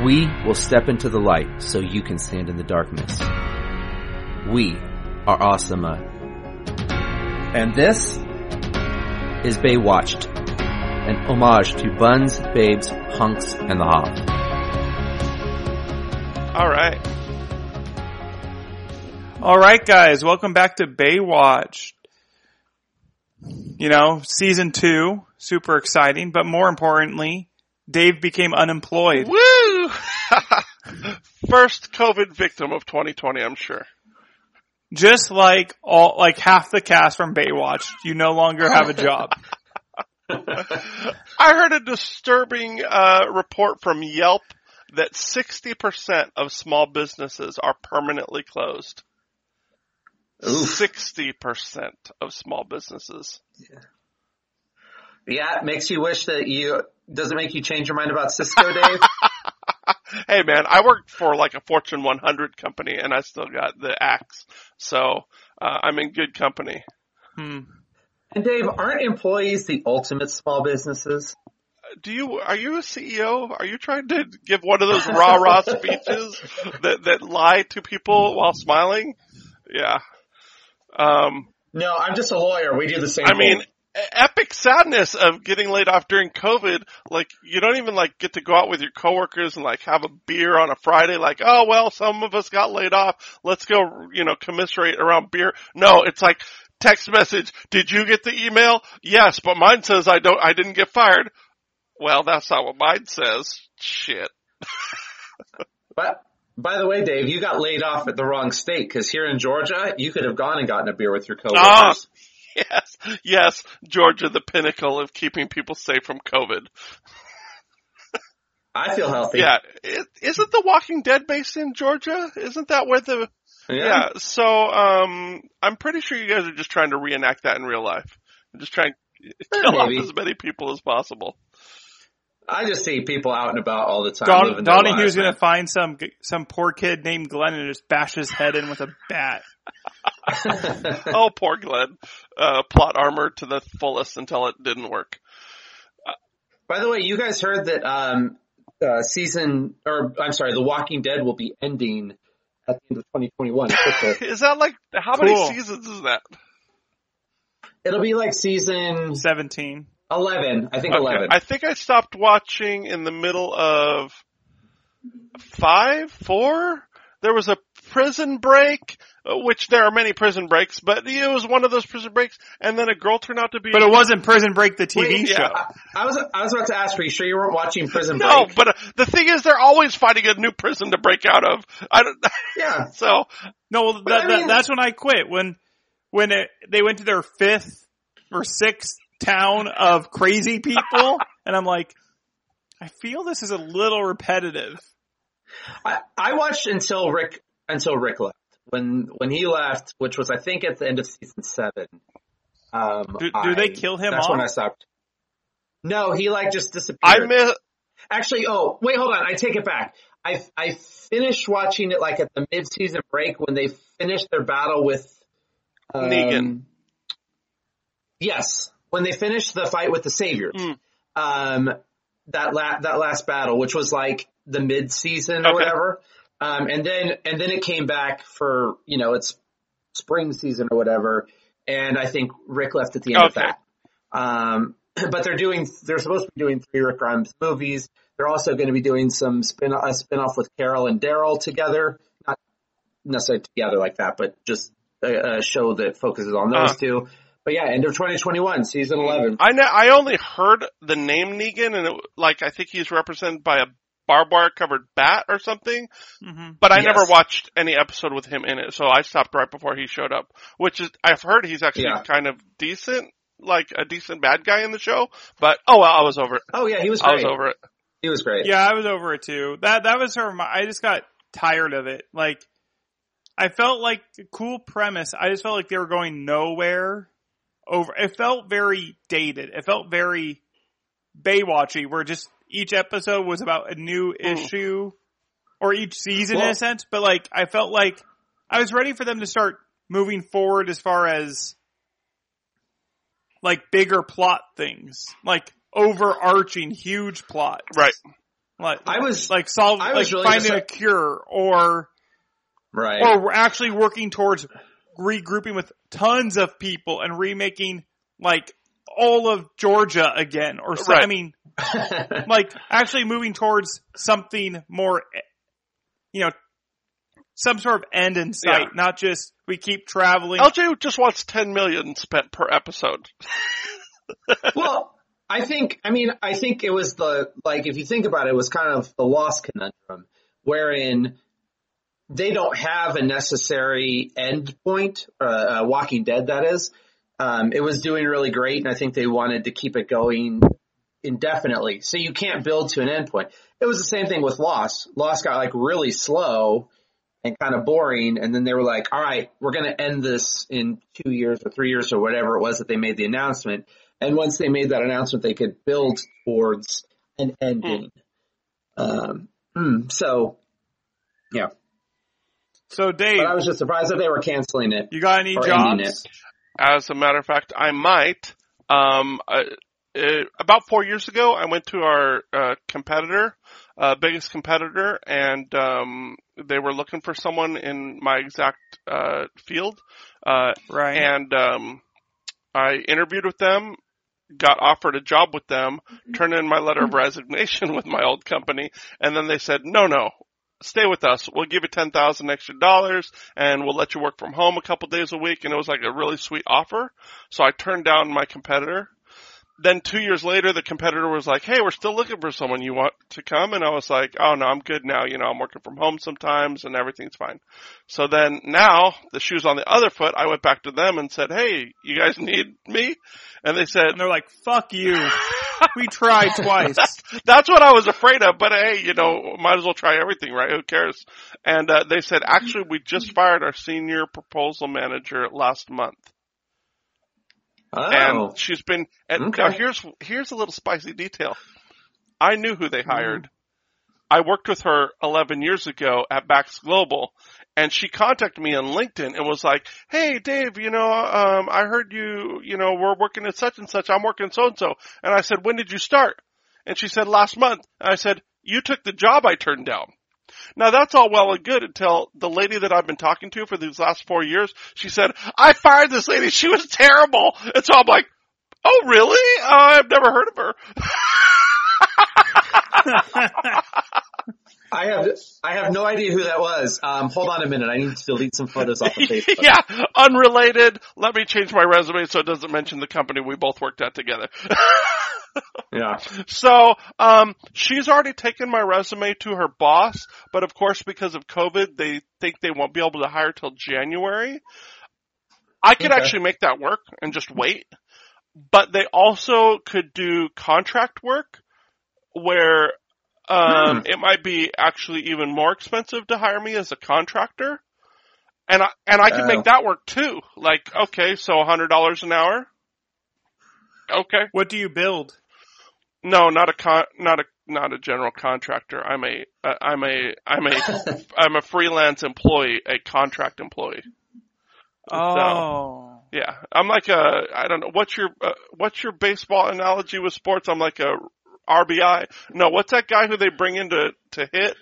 We will step into the light so you can stand in the darkness. We are Awesome. And this is Baywatched, an homage to Buns, Babes, Hunks, and the Hoff. All right. All right, guys, welcome back to Baywatch. You know, season two, super exciting, but more importantly, Dave became unemployed. Woo! First COVID victim of 2020, I'm sure. Just like all, like half the cast from Baywatch, you no longer have a job. I heard a disturbing uh, report from Yelp that 60% of small businesses are permanently closed. Sixty percent of small businesses. Yeah, it makes you wish that you, does it make you change your mind about Cisco, Dave? Hey man, I worked for like a Fortune 100 company and I still got the axe. So, uh, I'm in good company. Hmm. and Dave, aren't employees the ultimate small businesses? Do you, are you a CEO? Are you trying to give one of those rah rah speeches that, that lie to people while smiling? Yeah. Um, No, I'm just a lawyer. We do the same I mean, e- epic sadness of getting laid off during COVID. Like, you don't even like get to go out with your coworkers and like have a beer on a Friday. Like, oh well, some of us got laid off. Let's go, you know, commiserate around beer. No, it's like text message. Did you get the email? Yes, but mine says I don't, I didn't get fired. Well, that's not what mine says. Shit. But by the way, Dave, you got laid off at the wrong state because here in Georgia, you could have gone and gotten a beer with your Ah, coworkers. yes, yes, Georgia, the pinnacle of keeping people safe from COVID. I feel healthy. Yeah, is isn't The Walking Dead based in Georgia? Isn't that where the Yeah. so um, I'm pretty sure you guys are just trying to reenact that in real life. I'm just trying to kill off as many people as possible. I just see people out and about all the time. Don, living their Donnie, he lives, was gonna find some, some poor kid named Glenn and just bash his head in with a bat. oh, poor Glenn. Uh, plot armor to the fullest until it didn't work. By the way, you guys heard that um, uh, season, or I'm sorry, The Walking Dead will be ending at the end of 2021. Is that like how Cool. many seasons is that? It'll be like season 17. 11. I think Okay. 11. I think I stopped watching in the middle of five, four. There was a prison break, uh, which there are many prison breaks, but it was one of those prison breaks, and then a girl turned out to be. But it wasn't Prison Break the TV Wait, show. yeah. I, I was I was about to ask, are you sure you weren't watching Prison Break? no, but uh, the thing is, they're always finding a new prison to break out of. I don't. Yeah. So No, well, that, I that- that's when I quit. When when it, they went to their fifth or sixth town of crazy people, and I'm like, I feel this is a little repetitive. I, I watched until Rick until Rick left. When when he left, which was I think at the end of season seven. Um, Do- do I- they kill him That's off? when I stopped. No, he like just disappeared. I miss. Actually, oh wait, hold on. I take it back. I I finished watching it like at the mid season break when they finished their battle with um, Negan. Yes, when they finished the fight with the Saviors. Mm. Um, that la- that last battle, which was like the mid season or Okay. whatever. Um, and then and then it came back for you know it's spring season or whatever. And I think Rick left at the end of that. Um, but they're doing they're supposed to be doing three Rick Grimes movies. They're also going to be doing some spin a spin off with Carol and Daryl together, not necessarily together like that, but just a, a show that focuses on those Uh. two. But yeah, end of 2021, season 11. I know. I only heard the name Negan, and it, like I think he's represented by a barbed wire covered bat or something. hmm But I Yes. never watched any episode with him in it, so I stopped right before he showed up. Which is, I've heard he's actually Yeah. kind of decent, like a decent bad guy in the show. But oh well, I was over it. Oh yeah, he was I was over it. He was great. Yeah, I was over it too. That that was sort of my. I just got tired of it. Like, I felt like a cool premise. I just felt like they were going nowhere. Over. It felt very dated. It felt very Baywatchy, where just each episode was about a new hmm. issue, or each season in a sense. But like, I felt like I was ready for them to start moving forward as far as like bigger plot things, like overarching huge plots. Right. Like I was like solve I like really finding a cure or right. or we're actually working towards regrouping with tons of people and remaking like all of Georgia again or so, I mean like actually moving towards something more you know some sort of end in sight Yeah. not just we keep traveling LJ just wants 10 million spent per episode. well, I think, I mean, I think it was the, like, if you think about it, it was kind of the lost conundrum, wherein they don't have a necessary end point, uh, uh, Walking Dead, that is. Um, it was doing really great, and I think they wanted to keep it going indefinitely. So you can't build to an end point. It was the same thing with Lost. Lost got like really slow and kind of boring, and then they were like, all right, we're going to end this in two years or three years or whatever it was that they made the announcement. And once they made that announcement, they could build towards an ending. Um, hmm, so, yeah. so Dave But I was just surprised that they were canceling it. you got any jobs it. As a matter of fact, I might. Um, uh, uh, about four years ago, I went to our uh, competitor, uh, biggest competitor, and um, they were looking for someone in my exact uh, field. Uh, right and um, I interviewed with them, got offered a job with them, turned in my letter of resignation with my old company, and then they said, "No, no, stay with us. We'll give you ten thousand extra dollars, and we'll let you work from home a couple days a week." And it was like a really sweet offer. So I turned down my competitor. Then two years later, the competitor was like, "Hey, we're still looking for someone. You want to come?" And I was like, "Oh no, I'm good now. You know, I'm working from home sometimes, and everything's fine." So then now the shoe's on the other foot. I went back to them and said, "Hey, you guys need me?" And they said, and they're like fuck you we tried twice "That's what I was afraid of." But hey, you know, might as well try everything, right? Who cares? And uh, they said, "Actually, we just fired our senior proposal manager last month." Oh, and she's been. And Okay. now here's here's a little spicy detail. I knew who they hired. I worked with her 11 years ago at Bax Global, and she contacted me on LinkedIn and was like, "Hey, Dave, you know, um, I heard you, you know, we're working at such and such. I'm working so and so." And I said, "When did you start?" And she said, "Last month." And I said, "You took the job I turned down." Now that's all well and good until the lady that I've been talking to for these last four years, she said, I fired this lady. She was terrible. And so I'm like, oh really? Uh, I've never heard of her. I have I have no idea who that was. Um, hold on a minute. I need to delete some photos off of Facebook. yeah, unrelated. Let me change my resume so it doesn't mention the company we both worked at together. Yeah. So, um, she's already taken my resume to her boss, but of course because of COVID, they think they won't be able to hire till January. I could Okay. actually make that work and just wait, but they also could do contract work where, um, Hmm. it might be actually even more expensive to hire me as a contractor. And I, and I can Oh. make that work too. Like, okay, so a hundred dollars an hour. Okay. what do you build No, not a con, not a not a general contractor. I'm a uh, I'm a I'm a I'm a freelance employee, a contract employee. oh Yeah, I'm like a I don't know what's your uh, what's your baseball analogy with sports? I'm like a RBI. No, what's that guy who they bring in to to hit?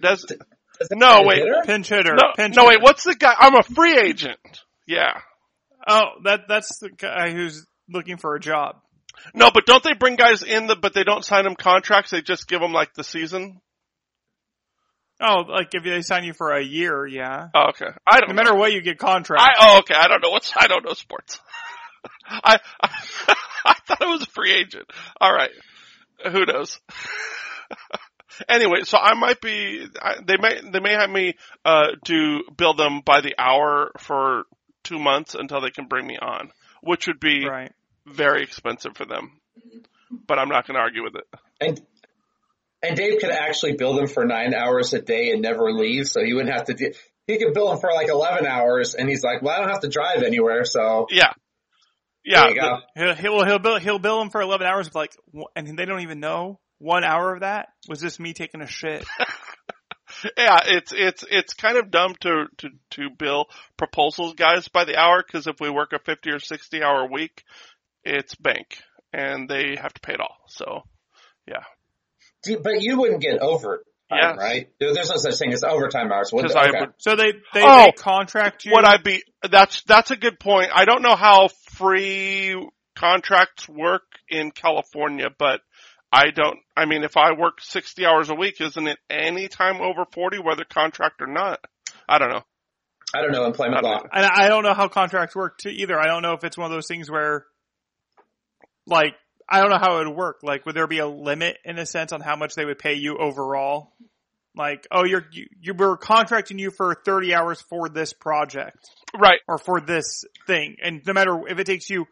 Does no wait Hitter? pinch hitter no pinch no hitter. wait what's the guy? I'm a free agent. Yeah. oh that that's the guy who's looking for a job No, but don't they bring guys in the but they don't sign them contracts? They just give them like the season. oh like if they sign you for a year yeah Oh, okay, I don't no know. matter what you get contract I oh okay. I don't know what's I don't know sports. I, I I thought it was a free agent. All right, who knows? anyway, so I might be. I, they may they may have me uh do bill them by the hour for two months until they can bring me on, which would be right very expensive for them. But I'm not going to argue with it. And and Dave could actually bill them for nine hours a day and never leave, so he wouldn't have to do. He could bill them for like eleven hours, and he's like, "Well, I don't have to drive anywhere, so Yeah, yeah. there he'll, he'll well, he'll bill he'll bill them for 11 hours of like and they don't even know one hour of that was just me taking a shit Yeah, it's it's it's kind of dumb to to to bill proposals guys by the hour because if we work a fifty or sixty hour week, it's bank and they have to pay it all. So yeah. But you wouldn't get overtime, Yes. right? There's no such thing as overtime hours. would 'Cause there? I Okay. would- So they they, Oh, they contract you. Would I be? That's that's a good point. I don't know how free contracts work in California, but I don't. I mean, if I work sixty hours a week, isn't it any time over forty, whether contract or not? I don't know. I don't know employment I don't law. know. And I don't know how contracts work too either. I don't know if it's one of those things where, like, I don't know how it would work. Like, would there be a limit in a sense on how much they would pay you overall? Like, oh, you're you, you were contracting you for thirty hours for this project Right. or for this thing, and no matter if it takes you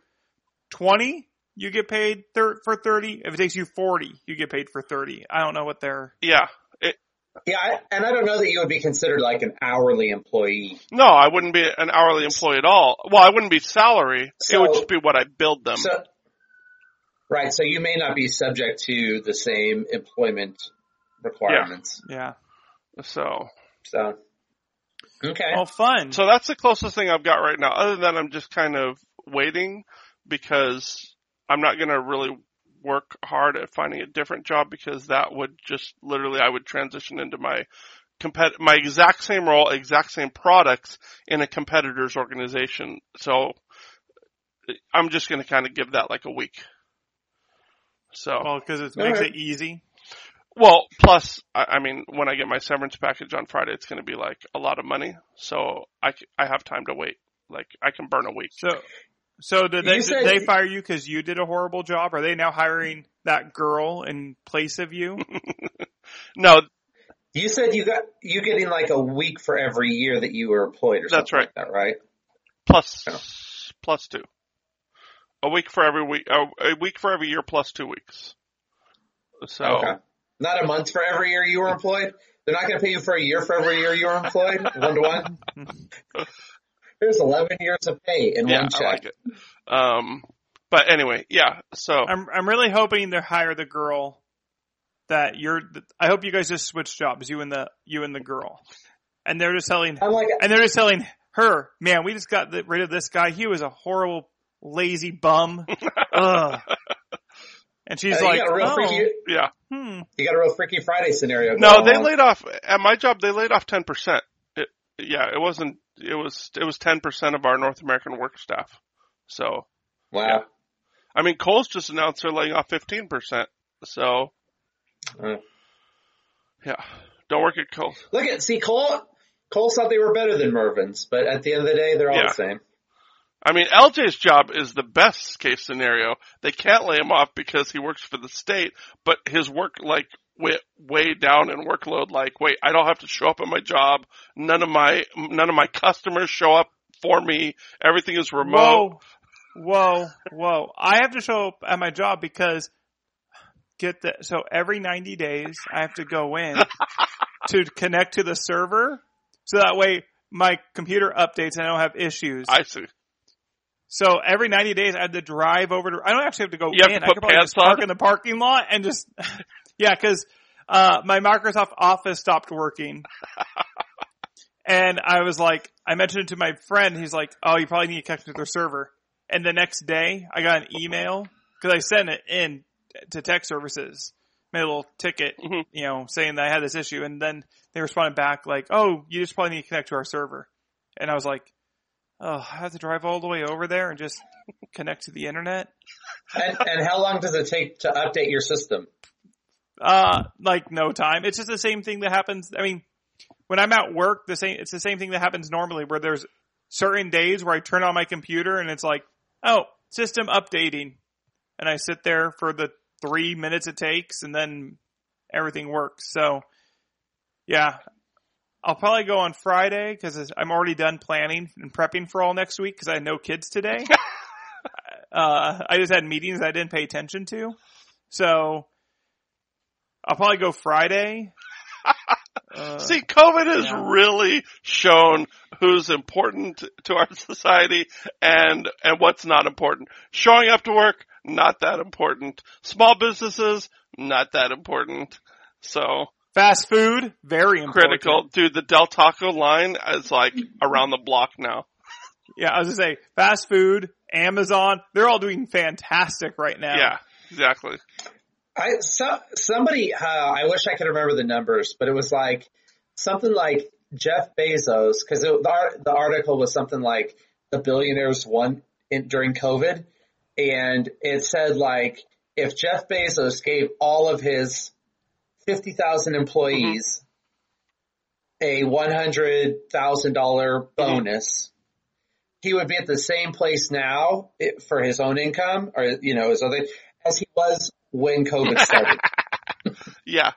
twenty, you get paid thir- for thirty. If it takes you forty, you get paid for thirty. I don't know what they're. Yeah. It, Yeah, I, and I don't know that you would be considered like an hourly employee. no, I wouldn't be an hourly employee at all. Well, I wouldn't be salary. it would just be what I billed them. So, right. So you may not be subject to the same employment requirements. Yeah. so. So, okay. Well, fun. So that's the closest thing I've got right now. Other than that, I'm just kind of waiting because I'm not going to really work hard at finding a different job because that would just literally I would transition into my compet my exact same role, exact same products in a competitor's organization. So I'm just going to kind of give that like a week. So well, because it makes right. it easy. well, plus, I, I mean, when I get my severance package on Friday, it's going to be like a lot of money. So I, I have time to wait. Like I can burn a week. So, so did they said- did they fire you because you did a horrible job? Are they now hiring that girl in place of you? No, You said you got you getting like a week for every year that you were employed, or That's something right. like that, right? plus, Yeah. plus two. A week for every week, a, a week for every year plus two weeks. So, Okay. Not a month for every year you were employed. They're not going to pay you for a year for every year you were employed, one to one. There's 11 years of pay in yeah, one I check. like it. Um, but anyway, yeah, so, I'm I'm really hoping they hire the girl that you're. I hope you guys just switch jobs, you and the you and the girl, and they're just telling I'm like, and they're just telling her, man, we just got the, rid of this guy. He was a horrible, lazy bum. Ugh. And she's uh, like, you got a real oh, freaky, yeah. hmm. you got a real freaky Friday scenario. No, they on. laid off at my job. They laid off ten percent. It, yeah, it wasn't. It was. It was ten percent of our North American work staff. So, Wow. I mean, Kohl's just announced they're laying off fifteen percent. So, Uh, yeah, don't work at Cole. Look at see Cole. Cole thought they were better than Mervyn's, but at the end of the day, they're all Yeah. the same. I mean, LJ's job is the best case scenario. They can't lay him off because he works for the state, but his work like way, way down in workload. Like, wait, I don't have to show up at my job. None of my none of my customers show up for me. Everything is remote. Whoa, whoa, whoa! I have to show up at my job because get that. So every ninety days, I have to go in to connect to the server, so that way my computer updates and I don't have issues. I see. So every ninety days, I had to drive over to. I don't actually have to go You have in. I could probably just park on? in the parking lot and just yeah, because uh, my Microsoft Office stopped working. And I was like, I mentioned it to my friend. He's like, "Oh, you probably need to connect to their server." And the next day, I got an email because I sent it in to tech services, made a little ticket, Mhm. you know, saying that I had this issue. And then they responded back like, "Oh, you just probably need to connect to our server." And I was like, "Oh, I have to drive all the way over there and just connect to the internet." And, and how long does it take to update your system? Uh, like no time. It's just the same thing that happens. I mean, when I'm at work, the same, it's the same thing that happens normally where there's certain days where I turn on my computer and it's like, oh, system updating. And I sit there for the three minutes it takes and then everything works. So yeah, I'll probably go on Friday because I'm already done planning and prepping for all next week because I had no kids today. uh, I just had meetings I didn't pay attention to. So I'll probably go Friday. Uh, See, COVID has yeah. really shown who's important to our society and and what's not important. Showing up to work, not that important. Small businesses, not that important. So fast food, very important. critical. Dude, the Del Taco line is like around the block now. Yeah, I was gonna say fast food, Amazon, they're all doing fantastic right now. Yeah, exactly. I so, somebody uh, I wish I could remember the numbers, but it was like something like Jeff Bezos because the, the article was something like the billionaires won in, during COVID, and it said like if Jeff Bezos gave all of his fifty thousand employees a one hundred thousand dollar bonus. He would be at the same place now for his own income, or you know, his other as he was when COVID started. Yeah.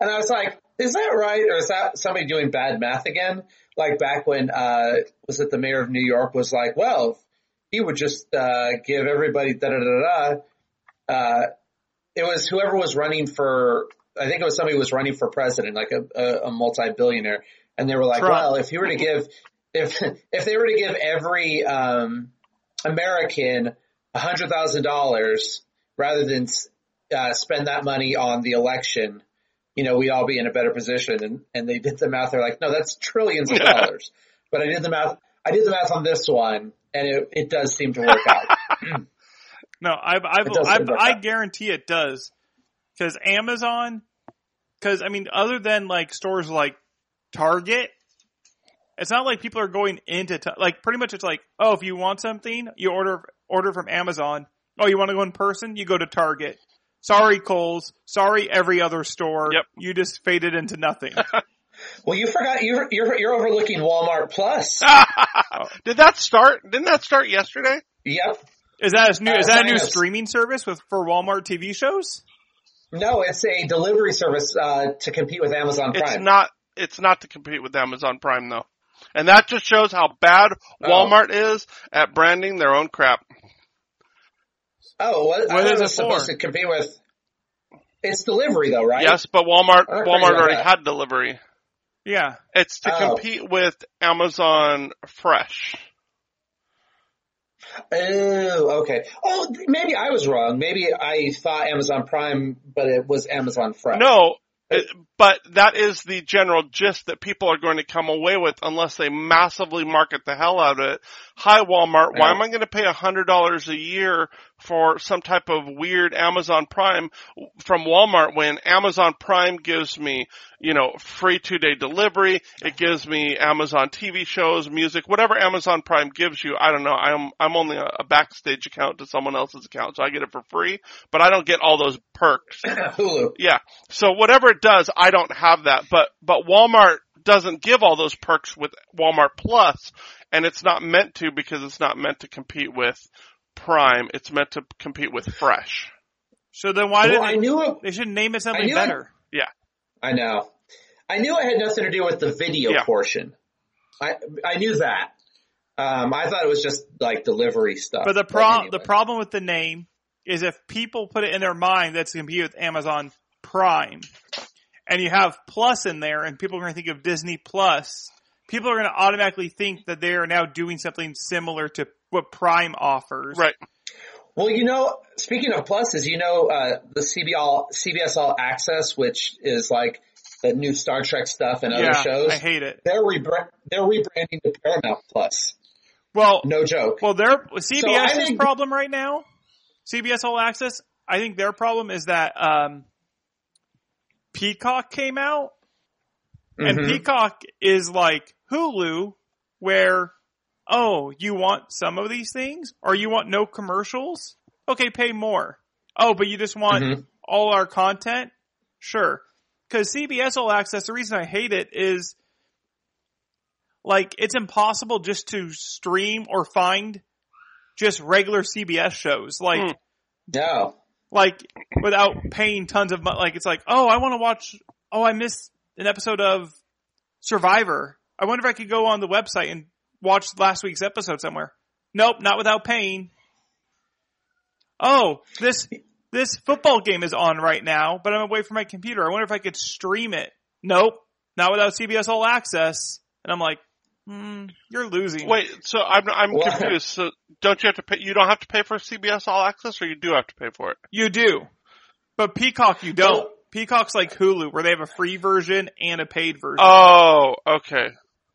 And I was like, is that right? Or is that somebody doing bad math again? Like back when, uh, was it the mayor of New York was like, well, he would just, uh, give everybody da da da da. Uh, it was whoever was running for, I think it was somebody who was running for president, like a, a, a multi-billionaire. And they were like, Trump. well, if you were to give, if, if they were to give every, um, American a hundred thousand dollars rather than, uh, spend that money on the election, you know, we'd all be in a better position. And, and they did the math. They're like, no, that's trillions of dollars. But I did the math. I did the math on this one and it, it does seem to work out. No, I've, I've, I've, I guarantee it does. Cause Amazon, cause I mean, other than like stores like Target, it's not like people are going into, ta- like pretty much it's like, oh, if you want something, you order, order from Amazon. Oh, you want to go in person? You go to Target. Sorry, Kohl's. Sorry, every other store. Yep. You just faded into nothing. well, you forgot you're, you're, you're overlooking Walmart Plus. Did that start? Didn't that start yesterday? Yep. Is that a new, Uh, is that a new streaming service with, for Walmart TV shows? No, it's a delivery service, uh, to compete with Amazon It's Prime. not. It's not to compete with Amazon Prime though, and that just shows how bad Oh. Walmart is at branding their own crap. oh, what, I What thought is it it was supposed for? to compete with, it's delivery though, right? Yes, but Walmart I'm not crazy Walmart already that. had delivery. Yeah. It's to Oh. compete with Amazon Fresh. Oh, okay. Oh, maybe I was wrong. Maybe I thought Amazon Prime, but it was Amazon Fresh. No, it- but that is the general gist that people are going to come away with unless they massively market the hell out of it. Hi Walmart, why am I going to pay a hundred dollars a year for some type of weird Amazon Prime from Walmart when Amazon Prime gives me, you know, free two day delivery, it gives me Amazon TV shows, music, whatever Amazon Prime gives you, I don't know, I'm, I'm only a, a backstage account to someone else's account, so I get it for free, but I don't get all those perks. Hulu. Yeah. So whatever it does, I don't have that. But but Walmart doesn't give all those perks with Walmart Plus, and it's not meant to because it's not meant to compete with Prime. It's meant to compete with Fresh. So then why Well, did I they, knew it. they should name it something better? it. better? I know. I knew it had nothing to do with the video Yeah. portion. I I knew that. Um, I thought it was just like delivery stuff. But the pro anyway. the problem with the name is if people put it in their mind that's going to compete with Amazon Prime, and you have Plus in there, and people are going to think of Disney Plus, people are going to automatically think that they are now doing something similar to what Prime offers. Right. Well, you know, speaking of pluses, you know, uh, the CBL, CBS All Access, which is like the new Star Trek stuff and other Yeah, shows. I hate it. they're rebra- they're rebranding to Paramount Plus. Well, No joke. well, their CBS's think- problem right now, CBS All Access. I think their problem is that um, Peacock came out, and Mhm. Peacock is like Hulu, where oh, you want some of these things, or you want no commercials? Okay, pay more. Oh, but you just want Mhm. all our content? Sure. Cause CBS All Access, the reason I hate it is like it's impossible just to stream or find just regular CBS shows. Like, Hmm. No. like without paying tons of money. Like it's like, oh, I want to watch. Oh, I missed an episode of Survivor. I wonder if I could go on the website and watch last week's episode somewhere. Nope, not without paying. Oh, this this football game is on right now, but I'm away from my computer. I wonder if I could stream it. Nope, not without CBS All Access. And I'm like, hmm, you're losing. Wait. So I'm I'm Well- confused. So don't you have to pay? You don't have to pay for CBS All Access, or you do have to pay for it? You do. But Peacock you don't. Well- Peacock's like Hulu where they have a free version and a paid version. Oh, okay.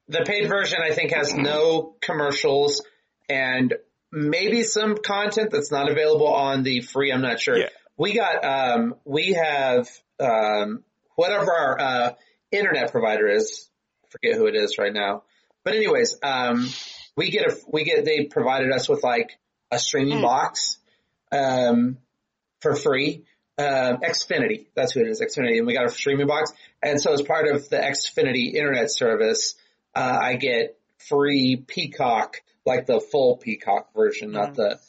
The paid version, I think, has no commercials and maybe some content that's not available on the free. I'm not sure. Yeah. we got um, we have um, whatever our uh, internet provider is. I forget who it is right now, but anyways, um, we get a we get they provided us with like a streaming box um, for free. Um, Xfinity, that's who it is, Xfinity, and we got a streaming box. And so as part of the Xfinity internet service, uh, I get free Peacock, like the full Peacock version, not the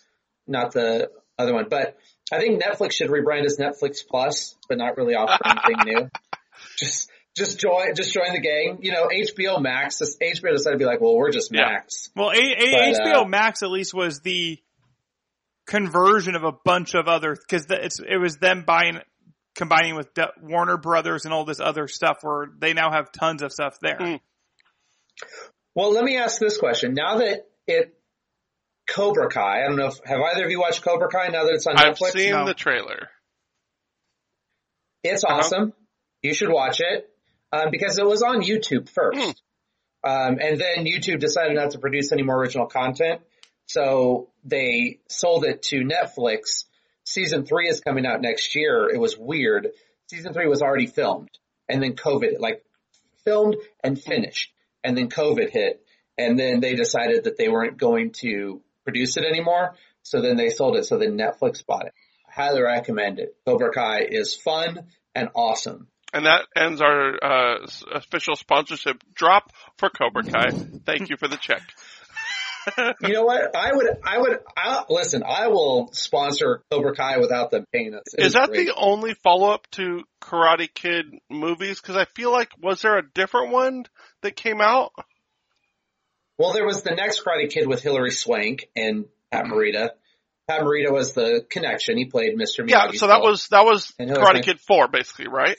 not the other one. But I think Netflix should rebrand as Netflix Plus, but not really offer anything new. Just just join just join the gang. You know, HBO Max. This HBO decided to be like, well, we're just Yeah. Max. Well, a- a- But, HBO uh, Max at least was the conversion of a bunch of other because it's it was them buying combining with D- Warner Brothers and all this other stuff where they now have tons of stuff there. Mm. Well, let me ask this question. Now that it Cobra Kai, I don't know if have either of you watched Cobra Kai now that it's on I've Netflix? seen No. the trailer. It's Uh-huh. awesome. You should watch it um, because it was on YouTube first, Hmm. um, and then YouTube decided not to produce any more original content, so they sold it to Netflix. Season three is coming out next year. It was weird. Season three was already filmed, and then COVID, like filmed and finished, and then COVID hit, and then they decided that they weren't going to produce it anymore. So then they sold it. So then Netflix bought it. Highly recommend it. Cobra Kai is fun and awesome. And that ends our uh, official sponsorship drop for Cobra Kai. Thank you for the check. You know what? I would, I would, I, listen, I will sponsor Cobra Kai without them paying us. It Is that great. the only follow up to Karate Kid movies? Because I feel like was there a different one that came out? Well, there was the next Karate Kid with Hilary Swank and Pat Morita. Pat Morita was the connection. He played Mr. Miyagi. Yeah, so that was that was And who was Karate it? Kid Four, basically, right?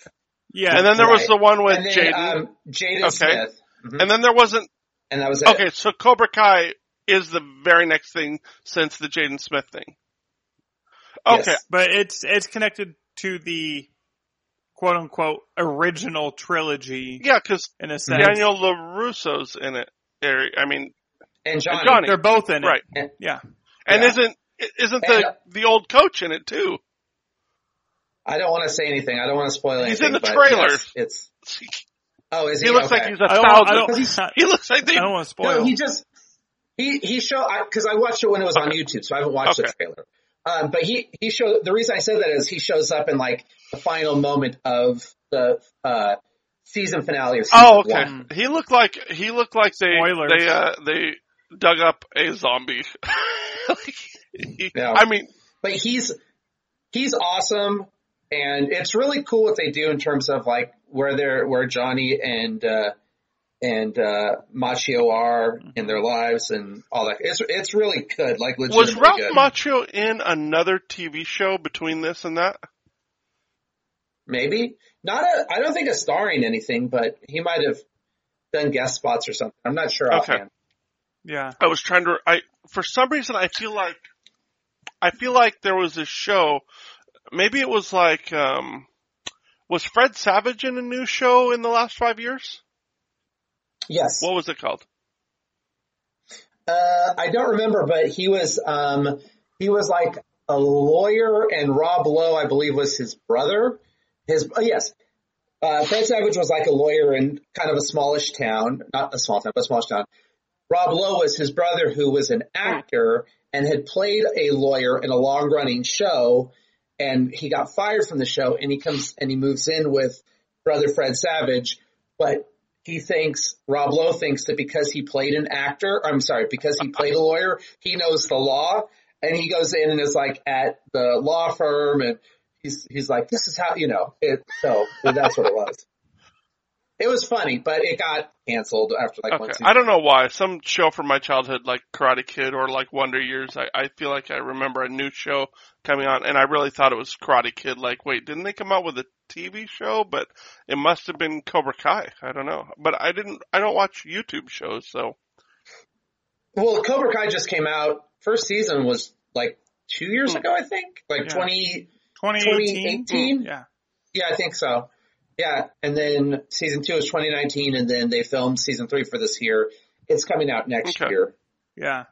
Yeah, and then there was the one with and Jaden, um, Jaden Okay. Smith. Mhm. and then there wasn't. And that was it. Okay, so Cobra Kai is the very next thing since the Jaden Smith thing. Okay, Yes. but it's it's connected to the quote unquote original trilogy yeah, because in a sense. Daniel Larusso's in it. I mean, And Johnny. Johnny. They're both in it. Right. And- Yeah. and Yeah. isn't isn't And, the uh, the old coach in it too? I don't want to say anything. I don't want to spoil anything. He's in the but trailer. yes, it's, oh, is he? He looks Okay. like he's a I don't, I thousand. don't, He looks like they I don't want to spoil. No, he just he he showed because I, watched it when it was on YouTube, so I haven't watched Okay. the trailer. Um, but he he showed the reason I said that is he shows up in like the final moment of the uh, season finale of season Oh, okay. one. He looked like he looked like they Spoilers. they uh they dug up a zombie. Like, he- Yeah. I mean, But he's he's awesome, and it's really cool what they do in terms of like where they're where Johnny and uh, and uh, Macchio are in their lives and all that. It's it's really good. Like was legitimately Ralph good. Macchio in another TV show between this and that? Maybe not a. I don't think a starring anything, but he might have done guest spots or something. I'm not sure. Okay. offhand. yeah. I was trying to. I for some reason I feel like I feel like there was a show. Maybe it was like um was Fred Savage in a new show in the last five years? Yes. What was it called? Uh, I don't remember, but he was um, he was like a lawyer, and Rob Lowe, I believe, was his brother. His oh, yes, uh, Fred Savage was like a lawyer in kind of a smallish town, not a small town, but a smallish town. Rob Lowe was his brother, who was an actor and had played a lawyer in a long running show, and he got fired from the show, and he comes and he moves in with brother Fred Savage, but he thinks Rob Lowe thinks that because he played an actor, I'm sorry, because he played a lawyer, he knows the law, and he goes in and is like at the law firm, and he's he's like, this is how you know it. So that's what it was. It was funny, but it got canceled after like one Okay, season. I don't know why. Some show from my childhood, like Karate Kid or like Wonder Years, I, I feel like I remember a new show coming on, and I really thought it was Karate Kid. Like, wait, didn't they come out with a TV show? But it must have been Cobra Kai. I don't know. But I didn't. I don't watch YouTube shows, so Well, Cobra Kai just came out. First season was like two years Hmm. ago, I think, like Yeah. twenty. 2018? 2018? Yeah. Yeah, I think so. Yeah, and then season two is 2019, and then they filmed season three for this year. It's coming out next Okay. year. Yeah.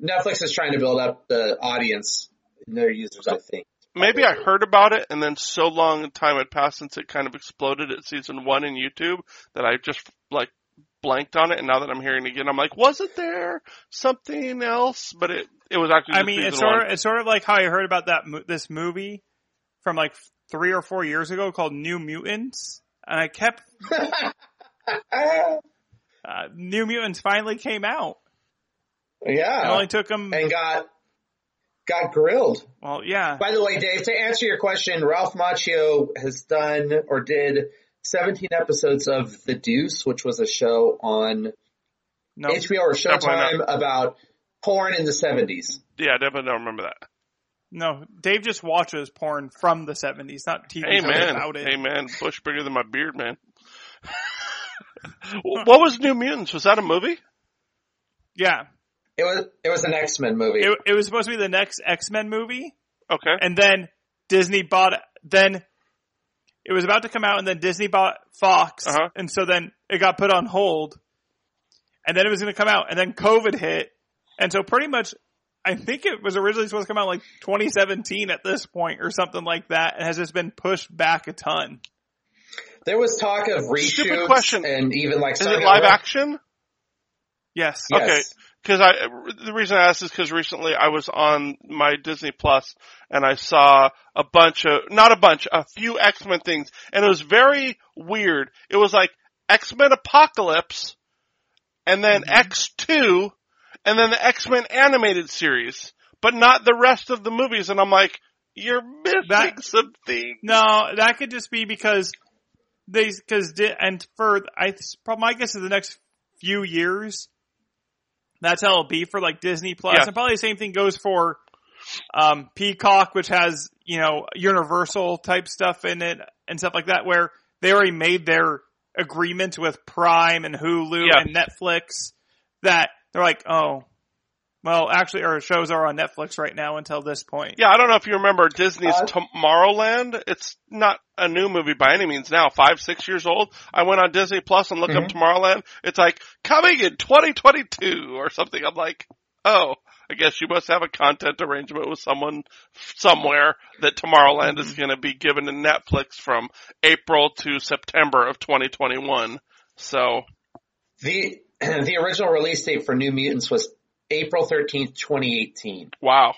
Netflix is trying to build up the audience and their users, I think. maybe I heard about it, and then so long time had passed since it kind of exploded at season one in YouTube that I just like blanked on it. And now that I'm hearing it again, I'm like, wasn't there something else? But it it was actually. I mean, it's sort one. of it's sort of like how I heard about that mo- this movie from like three or four years ago called New Mutants, and I kept uh, New Mutants finally came out. Yeah, It yeah, only took them. and got got grilled. Well, yeah, By the way, Dave, to answer your question, Ralph Macchio has done or did 17 episodes of The Deuce, which was a show on no, HBO or Showtime about porn in the 70s. yeah, I definitely don't remember that. No. Dave just watches porn from the seventies, not TV shows Amen. about it. Amen. Bush bigger than my beard, man. what was New Mutants? Was that a movie? Yeah, It was it was an X-Men movie. it, it was supposed to be the next X Men movie, Okay. and then Disney bought. Then it was about to come out, and then Disney bought Fox, Uh-huh. and so then it got put on hold, and then it was going to come out, and then COVID hit, and so pretty much. I think it was originally supposed to come out like 2017 at this point or something like that. It has just been pushed back a ton. there was talk of Stupid reshoots question. and even like Is it live over- action? Yes. Yes. Okay. Because I, the reason I asked is because recently I was on my Disney Plus and I saw a bunch of, not a bunch, a few X-Men things, and it was very weird. It was like X-Men Apocalypse, and then mm-hmm. X2, and then the X-Men animated series, but not the rest of the movies, and I'm like, you're missing That- something. No, that could just be because they because and for I my guess is the next few years. That's how it'll be for like Disney Plus, Yeah. and probably the same thing goes for um, Peacock, which has you know Universal type stuff in it and stuff like that, where they already made their agreement with Prime and Hulu Yeah. and Netflix that they're like, oh, well, actually, our shows are on Netflix right now until this point. Yeah, I don't know if you remember Disney's Uh, Tomorrowland. It's not a new movie by any means now, five, six years old. I went on Disney Plus and looked up Tomorrowland. It's like, coming in 2022 or something. I'm like, oh, I guess you must have a content arrangement with someone somewhere that Tomorrowland is going to be given to Netflix from April to September of 2021. So, The the original release date for New Mutants was April 13th, 2018. wow.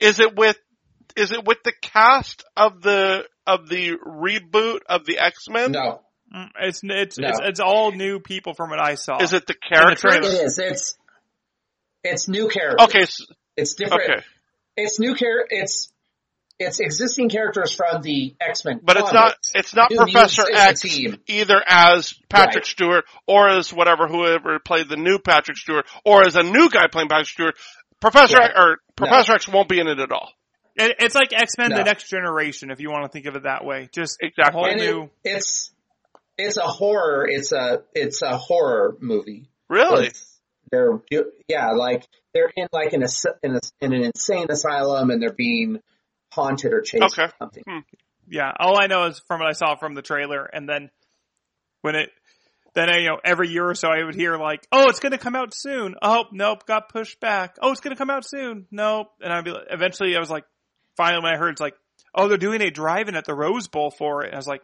Is it with, is it with the cast of the, of the reboot of the X-Men? No, Mm, It's it's No. it's it's all new people from what I saw. Is it the trailer. characters? it is. It's it's new characters. Okay, It's different. okay. It's new char- It's it's existing characters from the X Men. But it's not, it's not Professor X either as Patrick Right. Stewart or as whatever, whoever played the new Patrick Stewart or as a new guy playing Patrick Stewart. Professor Yeah. X, or Professor X won't be in it at all. It, it's like X Men: No. The Next Generation, if you want to think of it that way. Just Exactly. whole And new. it, it's it's a horror. It's a it's a horror movie. Really? It's- They're yeah, like they're in like an as- in, a, in an insane asylum and they're being haunted or chased Okay. or something. Yeah, all I know is from what I saw from the trailer, and then when it, then I, you know, every year or so I would hear like, "Oh, it's going to come out soon." Oh, nope, got pushed back. Oh, it's going to come out soon. Nope, and I'd be like, eventually I was like, finally when I heard it's like, "Oh, they're doing a drive-in at the Rose Bowl for it," and I was like,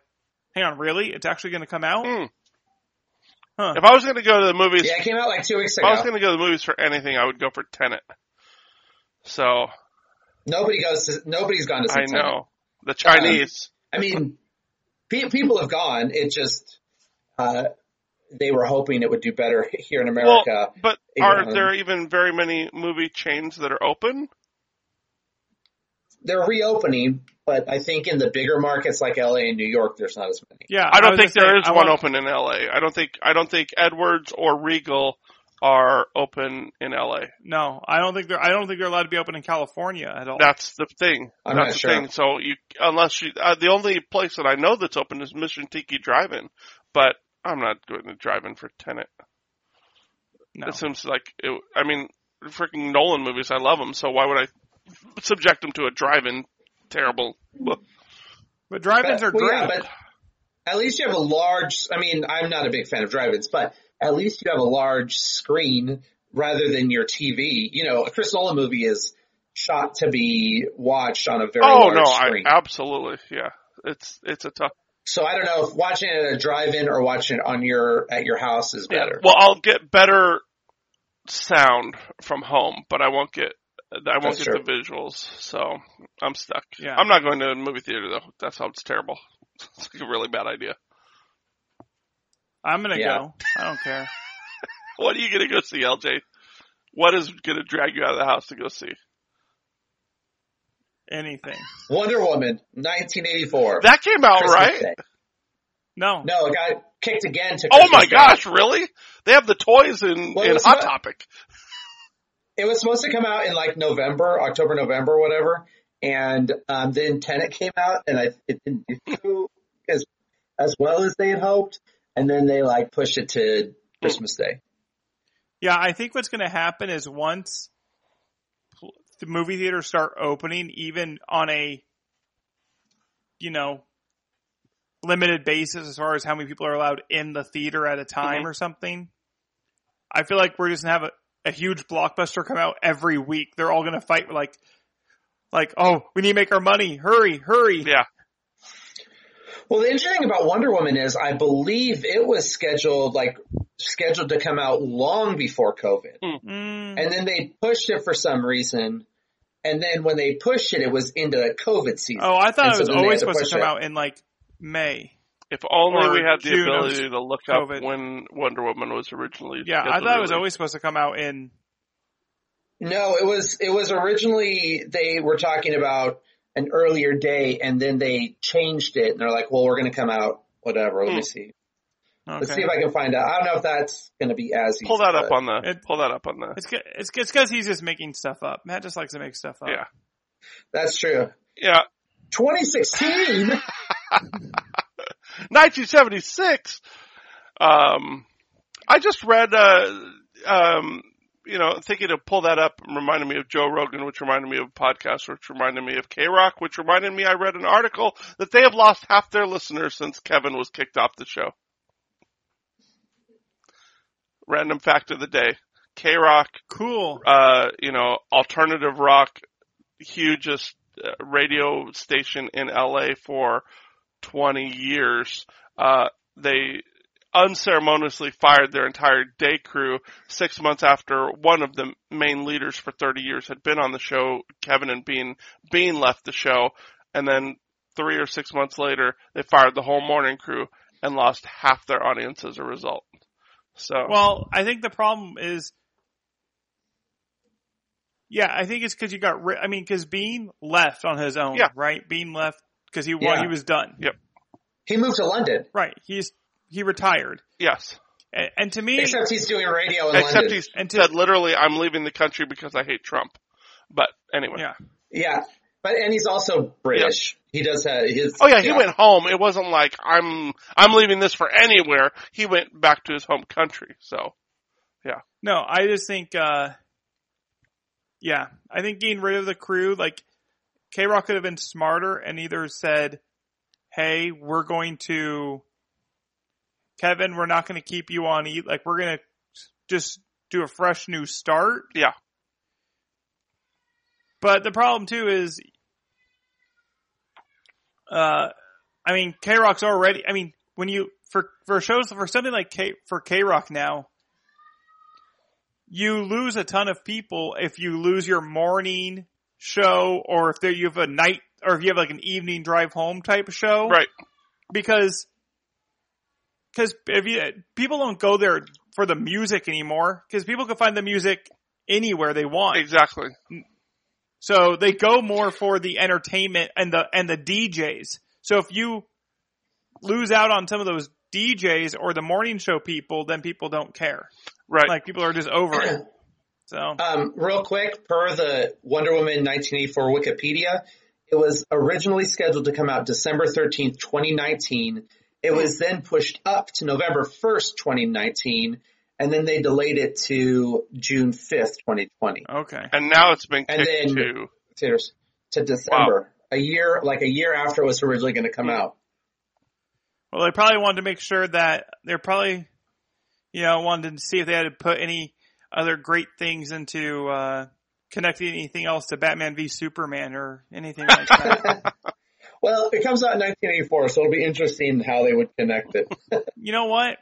"Hang on, really? It's actually going to come out?" Hmm. Huh. If I was going to go to the movies, Yeah, it came out like two weeks ago. if I was going to go to the movies for anything, I would go for Tenet. So Nobody goes to nobody's gone to see I Tenet. know the Chinese. I mean, pe- people have gone. It just uh, they were hoping it would do better here in well, America. but Yeah. are there even very many movie chains that are open? They're reopening, but I think in the bigger markets like LA and New York, there's not as many. Yeah, I don't was think gonna say, there is I one want- open in LA. I don't think I don't think Edwards or Regal are open in LA. No, I don't think they're. I don't think they're allowed to be open in California at all. That's the thing. I'm that's not the sure. thing. So you unless you uh, the only place that I know that's open is Mission Tiki Drive-In, but I'm not going to drive-in for Tenet. no. It seems like it, I mean, freaking Nolan movies. I love them. So why would I subject them to a drive-in? Terrible. But drive-ins are Well, great. yeah, but at least you have a large. I mean, I'm not a big fan of drive-ins, but at least you have a large screen rather than your TV. You know, a Chris Nolan movie is shot to be watched on a very Oh large no, I, screen. absolutely, yeah. It's it's a tough. so I don't know if watching it at a drive-in or watching it on your at your house is Yeah. better. Well, I'll get better sound from home, but I won't get I won't That's get true. the visuals. So I'm stuck. Yeah. I'm not going to a movie theater though. That sounds terrible. It's like a really bad idea. I'm gonna Yeah. go. I don't care. What are you going to go see, LJ? What is going to drag you out of the house to go see? Anything. Wonder Woman, 1984. That came out Christmas right. Day. No. No, it got kicked again to Oh Christmas my Day. gosh, really? They have the toys in Well, in Hot not- Topic. It was supposed to come out in like November, October, November, whatever. And um, then Tenet came out, and I it didn't do as as well as they had hoped. And then they like push it to Christmas Day. Yeah, I think what's going to happen is once the movie theaters start opening, even on a, you know, limited basis as far as how many people are allowed in the theater at a time Mhm. or something, I feel like we're just going to have a, a huge blockbuster come out every week. They're all going to fight like, like, oh, we need to make our money. Hurry, hurry. Yeah. Well, the interesting thing about Wonder Woman is I believe it was scheduled like scheduled to come out long before COVID. Mm, And then they pushed it for some reason. And then when they pushed it, it was into COVID season. oh, I thought And it was then always supposed to come it. out in like May. If only Or we had the June ability to look up when Wonder Woman was originally. Yeah, I scheduled thought it was always supposed to come out in No, it was it was originally they were talking about an earlier day, and then they changed it, and they're like, "Well, we're going to come out whatever." Let Hmm. me see. Okay. Let's see if I can find out. I don't know if that's going to be as easy. Pull that up on the. It- pull that up on the. It's good- it's it's because he's just making stuff up. Matt just likes to make stuff up. Yeah. That's true. Yeah. 2016. 1976. Um, I just read, uh, um, you know, thinking to pull that up reminded me of Joe Rogan, which reminded me of a podcast, which reminded me of KROQ, which reminded me I read an article that they have lost half their listeners since Kevin was kicked off the show. Random fact of the day. KROQ, Cool. uh, you know, alternative rock, hugest uh, radio station in LA for 20 years. Uh, they unceremoniously fired their entire day crew six months after one of the main leaders for 30 years had been on the show, Kevin and Bean. Bean left the show, and then three or six months later, they fired the whole morning crew and lost half their audience as a result. So, Well, I think the problem is, yeah, I think it's because you got rid. I mean, because Bean left on his own, Yeah. right? Bean left because he well, he was done. Yep. he moved to London, Right. He's he retired, yes. and, and to me, except he's doing radio in Except London. he And to- said literally, I'm leaving the country because I hate Trump. But anyway. yeah, Yeah, but and he's also British. He does have his. Oh yeah, he went home. It wasn't like I'm I'm leaving this for anywhere. He went back to his home country. So yeah. no, I just think, uh yeah, I think getting rid of the crew, like KROQ could have been smarter and either said, "Hey, we're going to." Kevin, we're not going to keep you on eat. Like we're going to just do a fresh new start. yeah, But the problem too is, uh, I mean, KROQ's already. I mean, when you for for shows for something like K for KROQ now, you lose a ton of people if you lose your morning show or if there you have a night or if you have like an evening drive home type of show, right. Because because if you people don't go there for the music anymore because people can find the music anywhere they want. Exactly. So they go more for the entertainment and the and the DJs. So if you lose out on some of those DJs or the morning show people, then people don't care. Right. Like people are just over it. So Um, real quick, per the Wonder Woman 1984 Wikipedia, it was originally scheduled to come out December 13th, 2019. It was then pushed up to November 1st, 2019, and then they delayed it to June 5th, 2020. okay. and now it's been And then- to Theaters to December, a year, like a year after it was originally going to come out. Well, they probably wanted to make sure that they're probably, you know, wanted to see if they had to put any other great things into uh, connecting anything else to Batman v Superman or anything like that. well, it comes out in 1984, so it'll be interesting how they would connect it. you know what?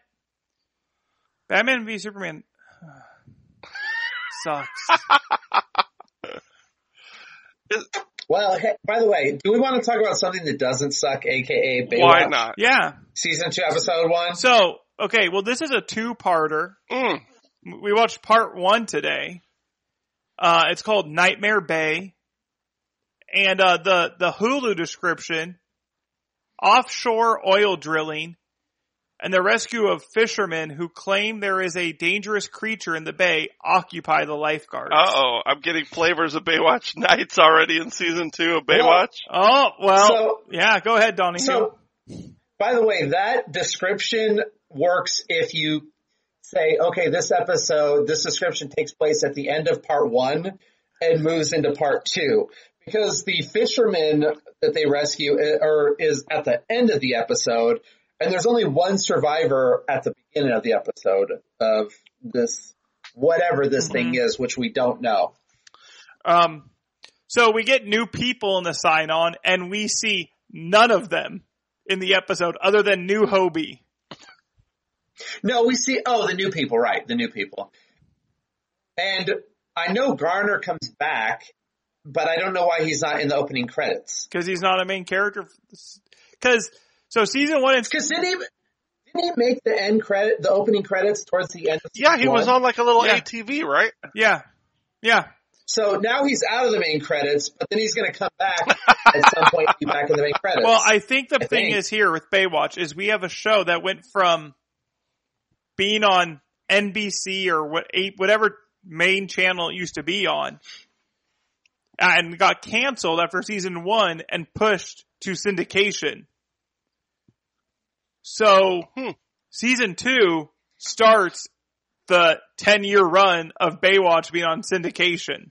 Batman v Superman sucks. well, hey, by the way, do we want to talk about something that doesn't suck, aka Baywatch? Why not? Yeah. Season two, episode one. So, okay, well, this is a two-parter. Mm. We watched part one today. Uh, it's called Nightmare Bay. And, uh, the, the Hulu description, offshore oil drilling and the rescue of fishermen who claim there is a dangerous creature in the bay occupy the lifeguards. Uh oh, I'm getting flavors of Baywatch Nights already in season two of Baywatch. Oh, well, So- yeah, go ahead, Donnie. So, by the way, that description works if you say, okay, this episode, this description takes place at the end of part one and moves into part two. Because the fisherman that they rescue uh, or is at the end of the episode, and there's only one survivor at the beginning of the episode of this, whatever this thing is, which we don't know. Um, so we get new people in the sign on and we see none of them in the episode other than new Hobie. No, we see, oh, the new people, right, the new people. And I know Garner comes back, but I don't know why he's not in the opening credits. Cause he's not a main character. Cause, so season one is, Cause didn't he, didn't he make the end credit, the opening credits towards the end of Yeah, he season was on like a little Yeah. ATV, right? yeah, yeah. So now he's out of the main credits, but then he's gonna come back at some point point. be back in the main credits. Well, I think the I thing think. is here with Baywatch is we have a show that went from being on NBC or what eight, whatever main channel it used to be on and got canceled after season one and pushed to syndication. So Hmm. season two starts the 10 year run of Baywatch being on syndication.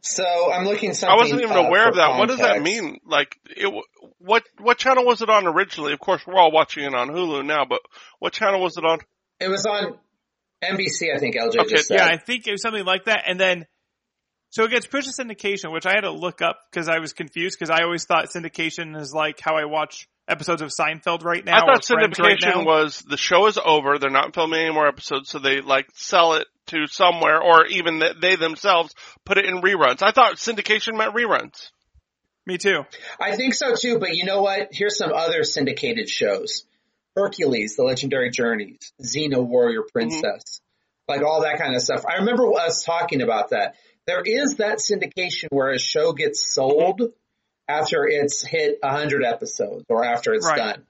so I'm looking something. I wasn't even uh, aware of that. What does that mean? Like, it, what what channel was it on originally? Of course, we're all watching it on Hulu now, but what channel was it on? It was on NBC, I think LJ Okay, just said. Yeah, I think it was something like that. And then, so it gets pushed to syndication, which I had to look up because I was confused because I always thought syndication is like how I watch episodes of Seinfeld right now. I thought or Friends right syndication was the show is over. They're not filming any more episodes, so they like sell it to somewhere, or even th- they themselves put it in reruns. I thought syndication meant reruns. Me too. I think so too, but you know what? Here's some other syndicated shows. Hercules, The Legendary Journeys, Xena Warrior mm-hmm. Princess, like all that kind of stuff. I remember us talking about that. There is that syndication where a show gets sold after it's hit 100 episodes or after it's Right. done.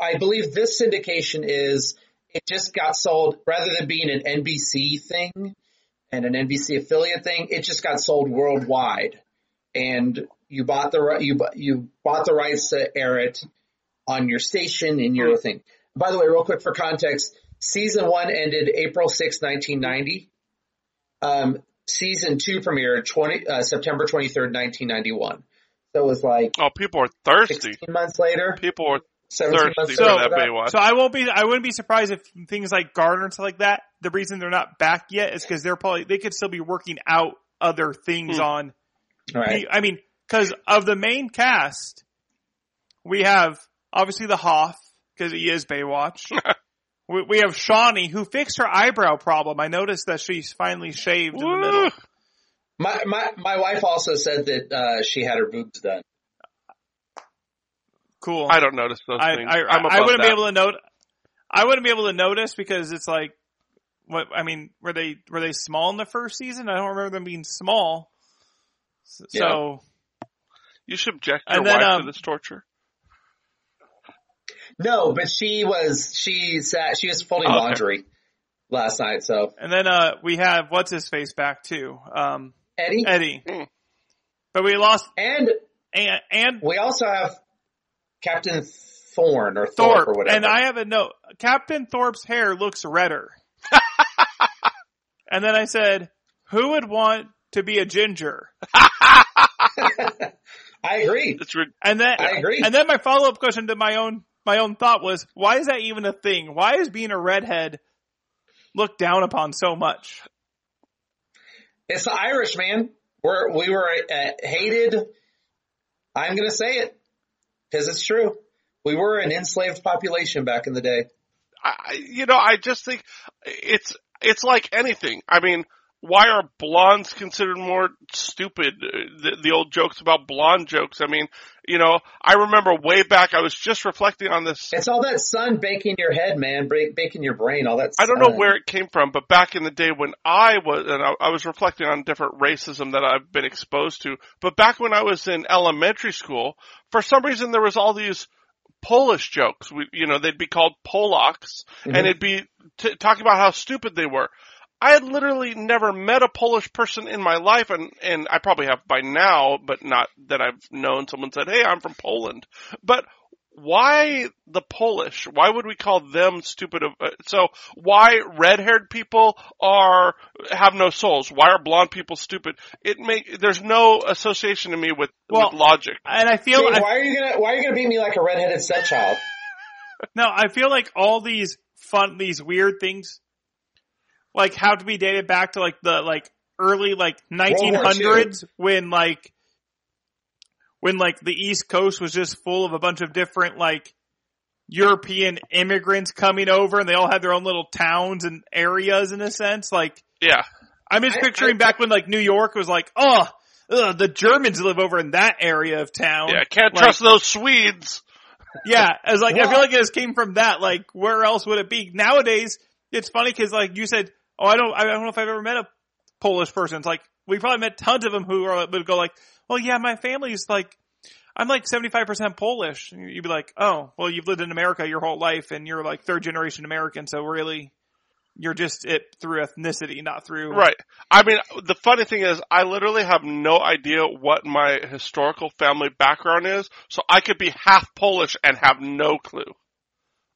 I believe this syndication is, it just got sold rather than being an NBC thing and an NBC affiliate thing, it just got sold worldwide and you bought the you you bought the rights to air it on your station in your thing. By the way, real quick for context, season one ended April 6, 1990. Um, season two premiered 20, uh, September 23rd, 1991. So it was like Oh, people are thirsty. 16 months later, People are thirsty for that that- Baywatch. So I won't be, I wouldn't be surprised if things like Garner and stuff like that, the reason they're not back yet is because they're probably, they could still be working out other things Hmm. on Right. I mean, because of the main cast, we have obviously the Hoff because he is Baywatch. we, we have Shauni who fixed her eyebrow problem. I noticed that she's finally shaved in the middle. My, my, my wife also said that, uh, she had her boobs done. Cool. I don't notice those I, things. I, I'm I, wouldn't that. be able to note. I wouldn't be able to notice because it's like, what I mean, were they were they small in the first season? I don't remember them being small. So, Yeah. so You subject your And then, wife um, to this torture. No, but she was, she sat, she was folding Okay. laundry last night. So and then uh we have what's his face back too, um, Eddie Eddie. Hmm. But we lost and and and We also have Captain Thorne or Thorpe, Thorpe, or whatever. and I have a note. Captain Thorpe's hair looks redder. and then I said, "Who would want to be a ginger?" I agree. It's And then I agree. And then my follow up question to my own my own thought was, "Why is that even a thing? Why is being a redhead looked down upon so much?" It's the Irish, man. We're, we were uh, hated. I'm going to say it because it's true. We were an enslaved population back in the day. I, you know, I just think it's it's like anything. I mean, why are blondes considered more stupid? The, the, old jokes about blonde jokes. I mean, you know, I remember way back. I was just reflecting on this. It's all that sun baking your head, man, baking your brain. All that. I don't know where it came from, but back in the day when I was, and I, I was reflecting on different racism that I've been exposed to. But back when I was in elementary school, for some reason there was all these Polish jokes. We, you know, they'd be called Polacks, mm-hmm. and it'd be t- talking about how stupid they were. I had literally never met a Polish person in my life, and and I probably have by now, but not that I've known someone said, "Hey, I'm from Poland." But why the Polish? Why would we call them stupid? Uh, so why red-haired people are have no souls? Why are blonde people stupid? It make there's no association to me with, well, with logic. And I feel Dude, why are you gonna why are you gonna beat me like a redheaded stepchild? no, I feel like all these fun these weird things like have to be dated back to like the like early like 1900s when like when like the East Coast was just full of a bunch of different like European immigrants coming over and they all had their own little towns and areas in a sense. Like, yeah, I'm just picturing I, I, back when like New York was like, oh, ugh, the Germans live over in that area of town. Yeah, can't like, trust those Swedes. Yeah, as like, I feel like it just came from that. Like, where else would it be? Nowadays, it's funny because like you said, oh, I don't, I don't know if I've ever met a Polish person. It's like, we probably met tons of them who are, would go like, well, yeah, my family's like, I'm like 75% Polish. You'd be like, oh, well, you've lived in America your whole life and you're like third generation American. So really, you're just it through ethnicity, not through. Right. I mean, the funny thing is, I literally have no idea what my historical family background is. So I could be half Polish and have no clue.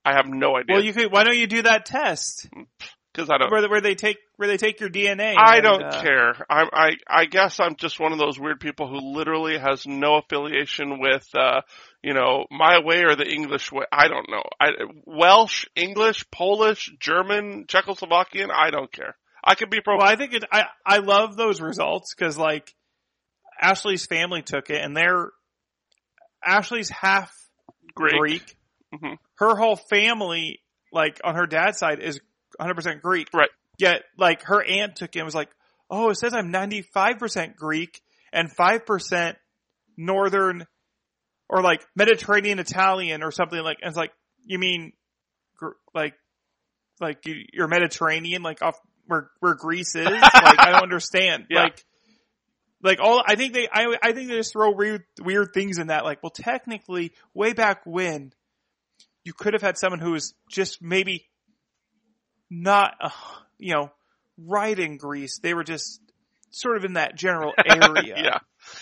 I have no idea. Well, you could. Why don't you do that test? Mm. Because I don't where, where they take where they take your DNA. I and, don't uh, care. I, I I guess I'm just one of those weird people who literally has no affiliation with uh you know my way or the English way. I don't know. I Welsh, English, Polish, German, Czechoslovakian. I don't care. I could be pro. Well, I think it. I I love those results because like Ashley's family took it, and they're Ashley's half Greek. Greek. Mm-hmm. Her whole family, like on her dad's side, is 100% Greek. Right. Yet, like, her aunt took it and was like, oh, it says I'm 95% Greek and 5% Northern or like Mediterranean Italian or something like, and it's like, you mean, like, like you're Mediterranean, like off where, where Greece is? like, I don't understand. Yeah. Like, like all, I think they, I, I think they just throw weird, weird things in that. Like, well, technically, way back when, you could have had someone who was just maybe not, uh, you know, right in Greece. They were just sort of in that general area. yeah.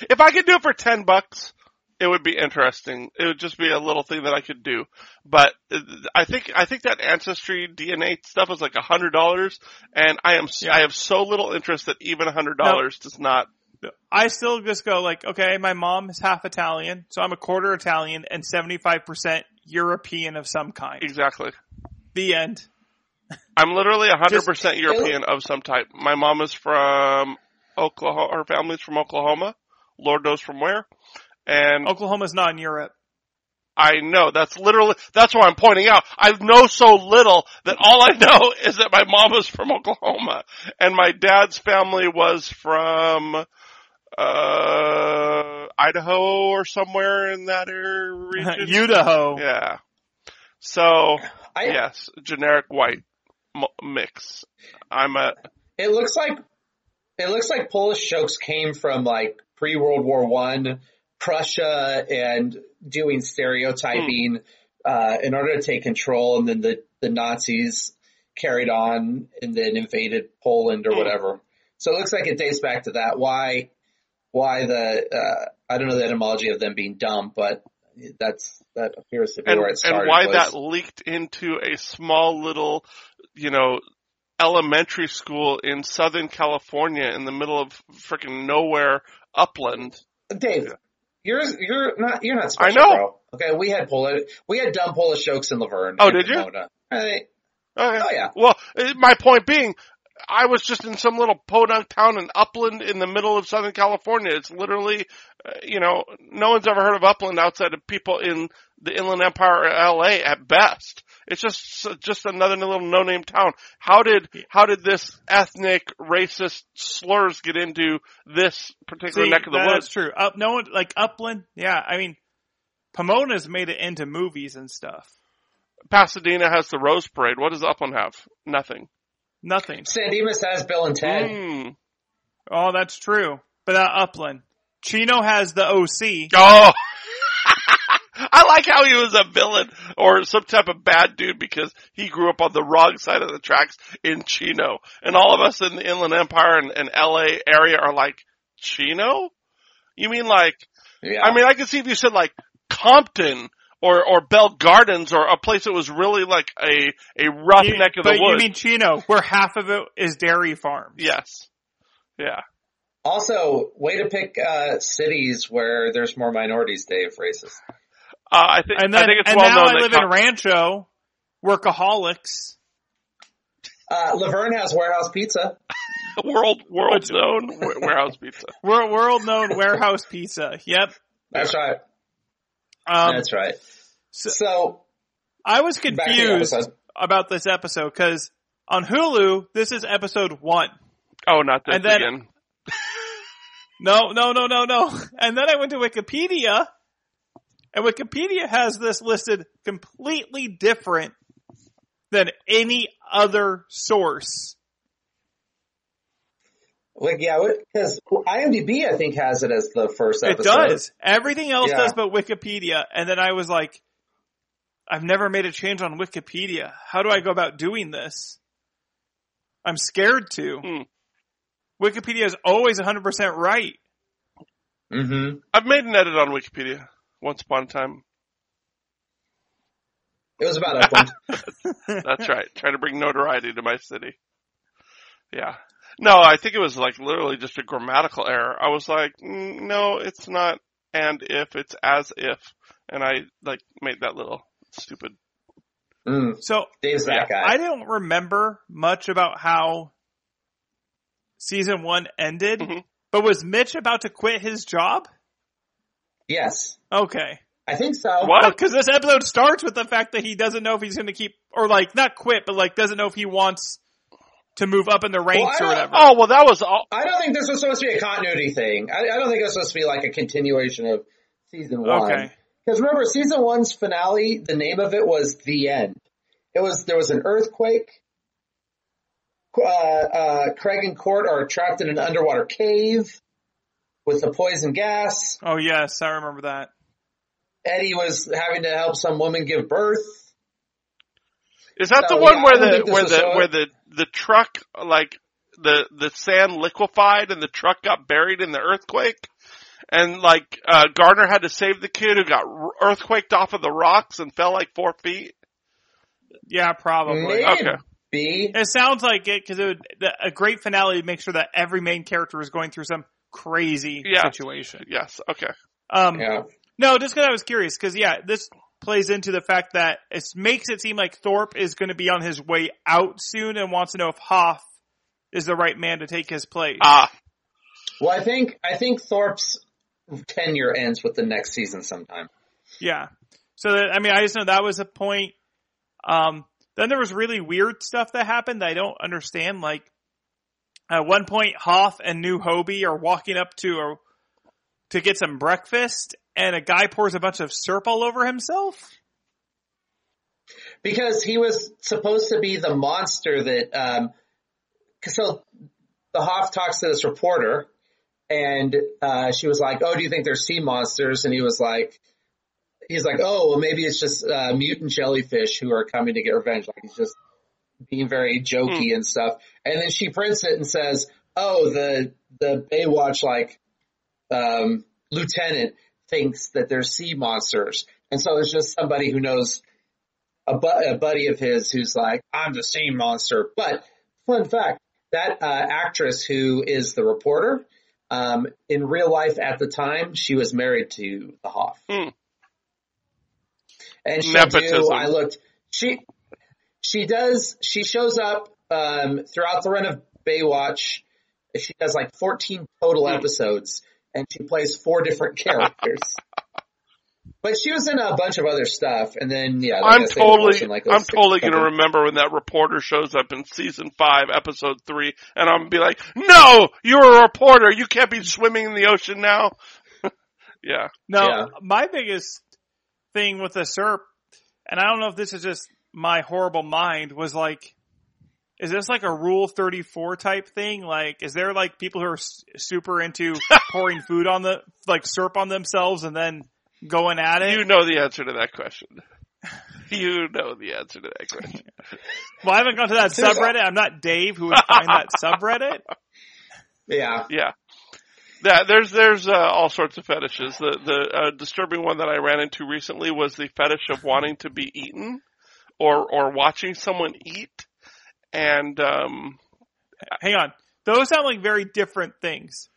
If I could do it for 10 bucks, it would be interesting. It would just be a little thing that I could do. But uh, I think, I think that ancestry DNA stuff is like a hundred dollars and I am, yeah. I have so little interest that even a hundred dollars does not. I still just go like, okay, my mom is half Italian, so I'm a quarter Italian and 75% European of some kind. Exactly. The end. I'm literally 100% Just, European of some type. My mom is from Oklahoma. Her family's from Oklahoma. Lord knows from where. And Oklahoma's not in Europe. I know. That's literally, that's why I'm pointing out. I know so little that all I know is that my mom was from Oklahoma and my dad's family was from, uh, Idaho or somewhere in that area region. Idaho. Yeah. So, I, yes, generic white mix. I'm a. It looks like it looks like Polish jokes came from like pre World War One, Prussia, and doing stereotyping hmm. uh, in order to take control, and then the the Nazis carried on and then invaded Poland or hmm. whatever. So it looks like it dates back to that. Why? Why the? Uh, I don't know the etymology of them being dumb, but that's that appears to be and, where it started. And why was, that leaked into a small little you know, elementary school in Southern California in the middle of freaking nowhere upland. Dave, yeah. you're you're not you're not special, I know. Bro. Okay, we had Polish we had dumb Polish jokes in La Verne. Oh, did you? Right. Okay. Oh yeah. Well, uh, my point being, I was just in some little podunk town in Upland in the middle of Southern California. It's literally, uh, you know, no one's ever heard of Upland outside of people in the Inland Empire or LA at best. It's just just another little no-name town. How did how did this ethnic racist slurs get into this particular See, neck of the that's woods? true. Up, no one like Upland. Yeah, I mean, Pomona's made it into movies and stuff. Pasadena has the Rose Parade. What does Upland have? Nothing. Nothing. San Dimas has Bill and Ted. Mm. Oh, that's true. But uh, Upland. Chino has the OC. Oh. I like how he was a villain or some type of bad dude because he grew up on the wrong side of the tracks in Chino. And all of us in the Inland Empire and, and LA area are like, Chino? You mean like, Yeah. I mean, I could see if you said like Compton or, or Bell Gardens or a place that was really like a, a rough You- neck of but the you mean Chino, where half of it is dairy farms. yes. Yeah. also, way to pick uh, cities where there's more minorities, Dave. Racist. Uh, I think, And then, I think it's and well now known I live Com- in Rancho, workaholics. Uh, La Verne has warehouse pizza. world, world known warehouse pizza. We're world known warehouse pizza. Yep. That's right. Um, That's right. so- So I was back to the confused about this episode because on Hulu, this is episode one. Oh, not this And then- again. No, no, no, no, no. And then I went to Wikipedia, and Wikipedia has this listed completely different than any other source. Like, yeah, because IMDb I think has it as the first episode. It does. Everything else Yeah. does but Wikipedia. And then I was like, I've never made a change on Wikipedia. How do I go about doing this? I'm scared to. Hmm. Wikipedia is always 100% right. Mm-hmm. I've made an edit on Wikipedia once upon a time. It was about Upland. That's right. Trying to bring notoriety to my city. Yeah. No, I think it was like literally just a grammatical error. I was like, mm, no, it's not and if, it's as if. And I like made that little stupid. mm, So Dave's that guy. I don't remember much about how season one ended, Mhm. but was Mitch about to quit his job? Yes, Okay. I think so. What? Because this episode starts with the fact that he doesn't know if he's going to keep, or like, not quit, but like, doesn't know if he wants to move up in the ranks I or whatever. Oh, well that was all. I don't think this was supposed to be a continuity thing. I, I don't think it was supposed to be like a continuation of season one. Okay. Because remember, season one's finale, the name of it was The End. It was, there was an earthquake. Uh, uh, Craig and Court are trapped in an underwater cave with the poison gas. Oh yes, I remember that. Eddie was having to help some woman give birth. Is that So, the one yeah, where the where the so- where the the truck like the the sand liquefied and the truck got buried in the earthquake? And like uh Garner had to save the kid who got r- earthquaked off of the rocks and fell like four feet. Yeah, probably. Maybe. Okay. It sounds like it because it would, a great finale to make sure that every main character is going through some crazy Yeah. situation. Yes. Okay. Um, Yeah. no, just because I was curious, because yeah, this plays into the fact that it makes it seem like Thorpe is going to be on his way out soon and wants to know if Hoff is the right man to take his place. Ah. Well, I think, I think Thorpe's tenure ends with the next season sometime. Yeah. So that, I mean, I just know that was a point. Um, then there was really weird stuff that happened that I don't understand. Like at one point, Hoff and New Hobie are walking up to a, to get some breakfast, and a guy pours a bunch of syrup all over himself. because he was supposed to be the monster that um so the Hoff talks to this reporter and uh she was like, "Oh, do you think there's sea monsters?" and he was like he's like, "Oh, well maybe it's just uh mutant jellyfish who are coming to get revenge." Like he's just being very jokey and stuff. And then she prints it and says, "Oh, the the Baywatch like um lieutenant thinks that there's sea monsters." And so it's just somebody who knows a, bu- a buddy of his who's like, I'm the sea monster. But fun fact, that uh, actress who is the reporter, um, in real life at the time, she was married to the Hoff. Hmm. And she'll Nepotism. do, I looked, she, she does, she shows up, um, throughout the run of Baywatch. She has like 14 total Hmm. episodes, and she plays four different characters. but she was in a bunch of other stuff, and then yeah, like I I'm totally, like, I'm totally gonna remember when that reporter shows up in season five, episode three, and I'm gonna be like, "No, you're a reporter. You can't be swimming in the ocean now." yeah, No, Yeah. my biggest thing with the SERP, and I don't know if this is just my horrible mind, was like, is this like a Rule 34 type thing? Like, is there like people who are s- super into pouring food on the, like SERP on themselves and then going at it? you know the answer to that question. You know the answer to that question. well, I haven't gone to that subreddit. I'm not Dave who would find that subreddit. Yeah, Yeah. Yeah, there's there's uh, all sorts of fetishes. The the uh, disturbing one that I ran into recently was the fetish of wanting to be eaten, or or watching someone eat, and um, Hang on. Those sound like very different things.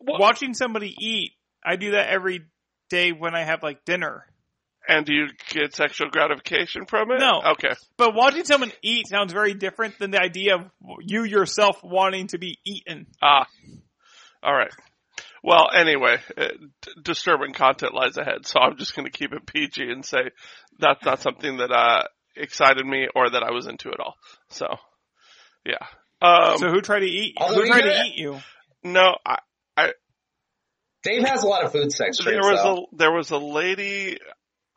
Well- Watching somebody eat, I do that every day when I have like dinner. and do you get sexual gratification from it? No. Okay. But watching someone eat sounds very different than the idea of you yourself wanting to be eaten. Ah. All right. Well, anyway, uh, d- disturbing content lies ahead, so I'm just going to keep it PG and say that's not something that uh, excited me or that I was into at all. So, yeah. Um, so who tried to eat? Who tried to eat you? no, I, I Dave has a lot of food sex there was though. a there was a lady.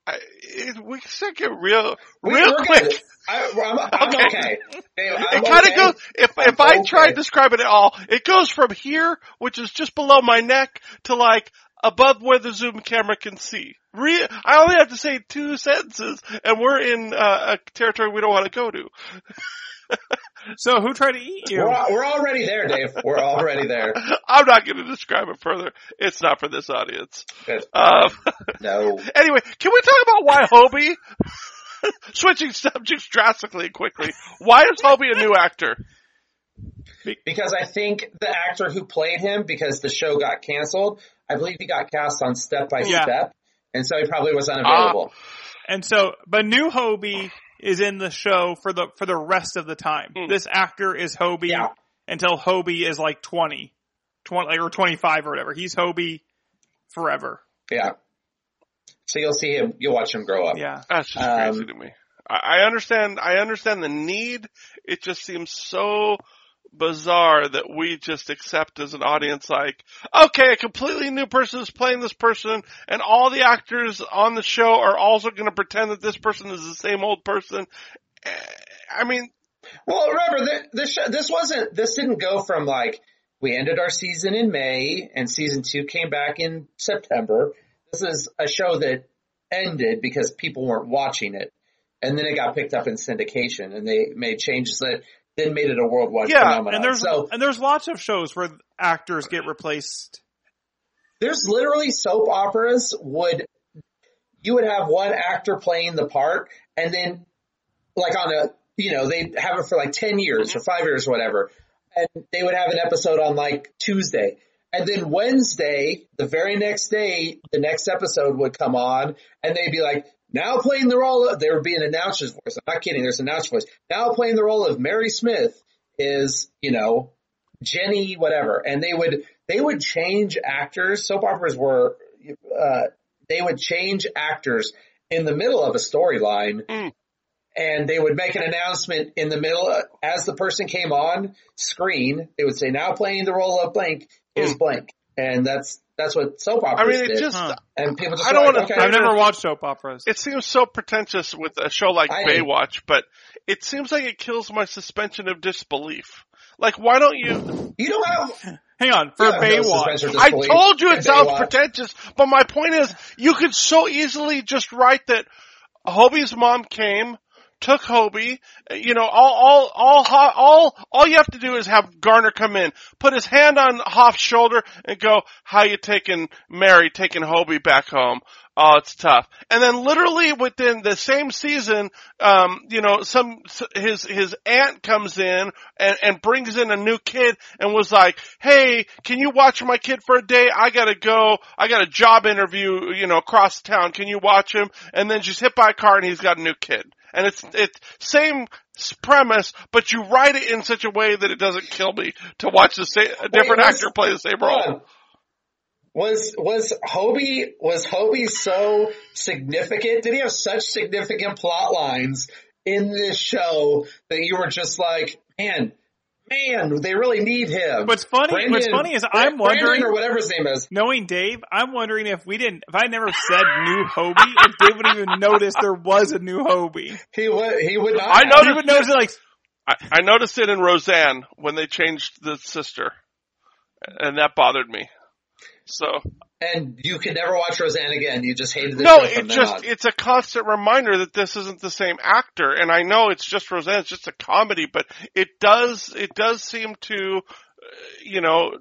I, it, we should get real We- real quick. I, I'm, I'm Okay. okay. It kind of okay. goes if I'm if I try to describe it at all, it goes from here, which is just below my neck, to like above where the zoom camera can see. Re- I only have to say two sentences, and we're in uh, a territory we don't want to go to. So who tried to eat you? We're, we're already there, Dave. We're already there. I'm not going to describe it further. It's not for this audience. Um, No. anyway, can we talk about why Hobie? Switching subjects drastically and quickly. Why is Hobie a new actor? Because I think the actor who played him, because the show got canceled, I believe he got cast on Step by Yeah. Step, and so he probably was unavailable. And so, but new Hobie is in the show for the for the rest of the time. Hmm. This actor is Hobie Yeah. until Hobie is like 20, 20 or 25 or whatever. He's Hobie forever. yeah. So you'll see him, you'll watch him grow up. Yeah. That's just Um, crazy to me. I, I understand. I understand the need. It just seems so bizarre that we just accept as an audience, like, okay, a completely new person is playing this person, and all the actors on the show are also going to pretend that this person is the same old person. Eh, I mean, Well, remember, th- this, this wasn't, this didn't go from like, we ended our season in May and season two came back in September. This is a show that ended because people weren't watching it. And then it got picked up in syndication and they made changes that then made it a worldwide Yeah, phenomenon. And there's so and there's lots of shows where actors get replaced. there's literally soap operas would, you would have one actor playing the part and then like on a, you know, they'd have it for like 10 years mm-hmm. or five years or whatever. And they would have an episode on like Tuesday. And then Wednesday, the very next day, the next episode would come on and they'd be like, now playing the role of, there would be an announcer's voice. I'm not kidding. There's an announcer's voice. Now playing the role of Mary Smith is, you know, Jenny, whatever. And they would, they would change actors. Soap operas were, uh, they would change actors in the middle of a storyline Mm. and they would make an announcement in the middle uh, as the person came on screen. They would say, now playing the role of blank is blank. And that's, that's what soap operas. I mean, it did. just, Huh. and people just I don't were wanna okay. I've never watched soap operas. it seems so pretentious with a show like I do. Baywatch, but it seems like it kills my suspension of disbelief. Like, why don't you? you don't have, Hang on, for you have no Baywatch. I told you it sounds Baywatch. pretentious, but my point is, you could so easily just write that Hobie's mom came, took Hobie, you know, all, all, all, all, all you have to do is have Garner come in, put his hand on Hoff's shoulder and go, how you taking Mary, taking Hobie back home? Oh, it's tough. And then literally within the same season, um, you know, some, his, his aunt comes in and, and brings in a new kid and was like, hey, can you watch my kid for a day? I gotta go. I got a job interview, you know, across town. Can you watch him? And then she's hit by a car and he's got a new kid. And it's, it's same, premise, but you write it in such a way that it doesn't kill me to watch the same, a different was- actor play the same role. Was was Hobie was Hobie so significant? Did he have such significant plot lines in this show that you were just like, man, man, they really need him. What's funny- what's funny is I'm Brandon wondering- or whatever his name is. Knowing Dave, I'm wondering if we didn't, if I never said new Hobie, if Dave would even notice there was a new Hobie. He would he would not. I have. know He would notice it like, I, I noticed it in Roseanne when they changed the sister, and that bothered me. So and you could never watch Roseanne again. You just hated the no, show from it just on. it's a constant reminder that this isn't the same actor. And I know it's just Roseanne, it's just a comedy, but it does it does seem to, uh, you know,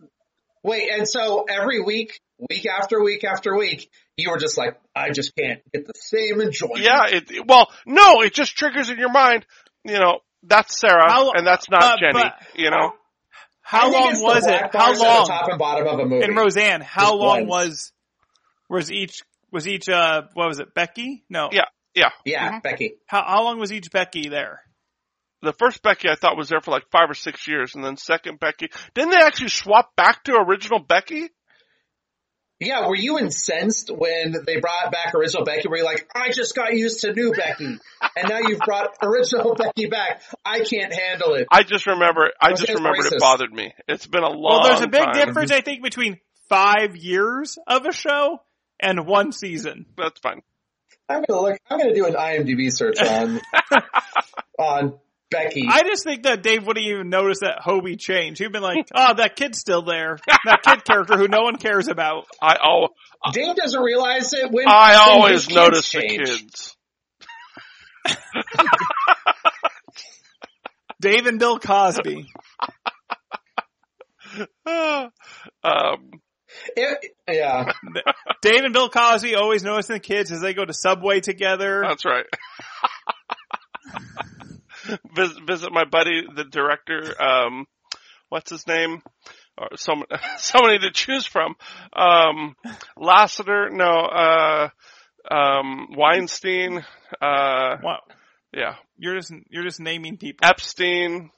Wait, and so every week, week after week after week, you were just like, I just can't get the same enjoyment. yeah. It well, no, it just triggers in your mind, you know, that's Sarah How- and that's not uh, Jenny. but- you know, how long was it? How long? The top and bottom of a movie. In Roseanne, how Just long once. was, was each, was each, uh, what was it, Becky? No. yeah, yeah. yeah, Mhm. Becky. How, how long was each Becky there? The first Becky I thought was there for like five or six years, and then second Becky. Didn't they actually swap back to original Becky? Yeah, were you incensed when they brought back original Becky? Were you like, I just got used to new Becky, and now you've brought original Becky back. I can't handle it. I just remember, I Was just it remembered it bothered me. It's been a long Well, there's a big time. difference, I think, between five years of a show and one season. That's fine. I'm gonna look. I'm gonna do an IMDb search on on Becky. I just think that Dave wouldn't even notice that Hobie changed. He'd been like, oh, that kid's still there. That kid character who no one cares about. I al- Dave doesn't realize it when I when always his kids notice the kids. Dave and Bill Cosby. um, It- yeah, Dave and Bill Cosby always noticing the kids as they go to Subway together. that's right. visit, visit my buddy, the director. Um, what's his name? Or some somebody to choose from. Um, Lasseter, no. Uh, um, Weinstein. Uh, Wow. yeah, You're just, you're just naming people. Epstein.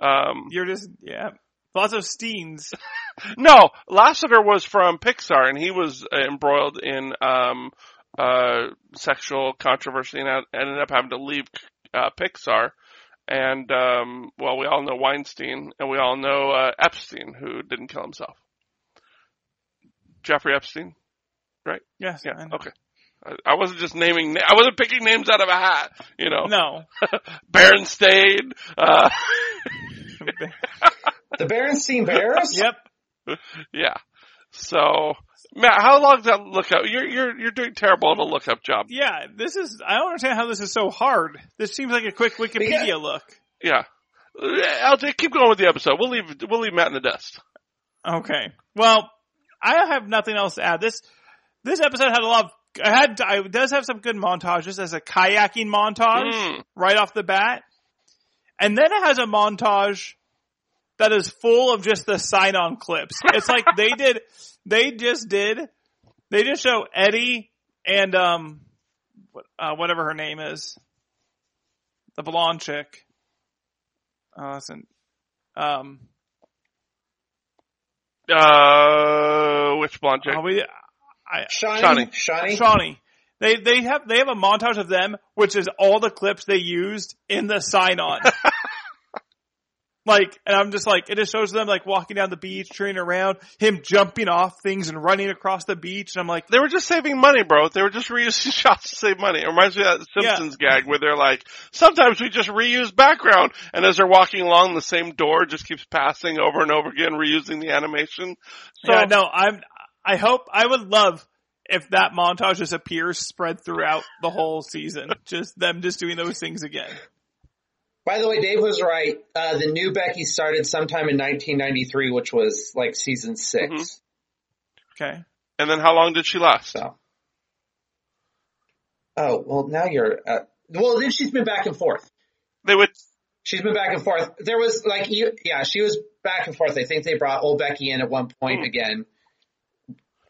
Um, You're just, yeah. Lots of Steens. No, Lasseter was from Pixar, and he was uh, embroiled in um, uh, sexual controversy and ended up having to leave uh, Pixar. And um, well, we all know Weinstein, and we all know uh, Epstein, who didn't kill himself. Jeffrey Epstein. Right? Yes. Yeah. I. Okay. I, I wasn't just naming. Na- I wasn't picking names out of a hat. You know, No. Berenstain. Uh, the Berenstein Bears. yep. yeah. So, Matt, how long does that look up? You're you're you're doing terrible on a look up job. Yeah, this is, I don't understand how this is so hard. This seems like a quick Wikipedia Yeah. look. Yeah. I'll just keep going with the episode. We'll leave we'll leave Matt in the dust. Okay. Well, I have nothing else to add. This, this episode had a lot of, I had, I does have some good montages as a kayaking montage Mm. right off the bat. And then it has a montage that is full of just the sign on clips. It's like they did, they just did, they just show Eddie and, um, what- uh, whatever her name is, the blonde chick. Oh, listen, um, Uh, which blonde chick? oh, we, I, Shauni. Shauni. Shauni. Shauni. They they have they have a montage of them, which is all the clips they used in the sign on. like, and I'm just like, it just shows them like walking down the beach, turning around, him jumping off things and running across the beach. And I'm like, They were just saving money, bro. They were just reusing shots to save money. It reminds me of that Yeah. Simpsons gag where they're like, sometimes we just reuse background, and as they're walking along, the same door just keeps passing over and over again, reusing the animation. So, yeah, no, I'm. I hope I would love if that montage just appears spread throughout the whole season. just them just doing those things again. By the way, Dave was right. Uh, the new Becky started sometime in 1993, which was like season 6 Mhm. Okay. and then how long did she last? So. Oh well, now you're. Uh, well, then she's been back and forth. They would, She's been back and forth. There was like, you, yeah, she was back and forth. I think they brought old Becky in at one point Hmm. again,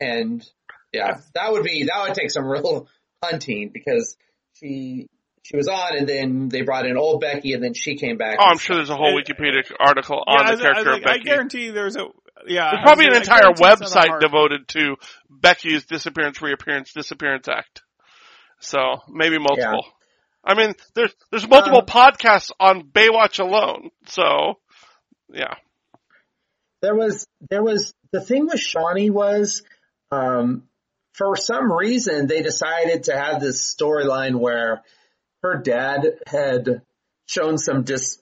and yeah, that would be that would take some real hunting because she she was on, and then they brought in old Becky, and then she came back. Oh, I'm sure there's a whole It- Wikipedia article Yeah, on I the was- character like, of Becky. I guarantee there's a yeah. There's probably an like, entire guarantee it's on the website devoted to Becky's disappearance, reappearance, disappearance act. So maybe multiple. I mean, there's there's multiple Um, podcasts on Baywatch alone. So yeah, there was there was the thing with Shauni was um for some reason they decided to have this storyline where her dad had shown some dis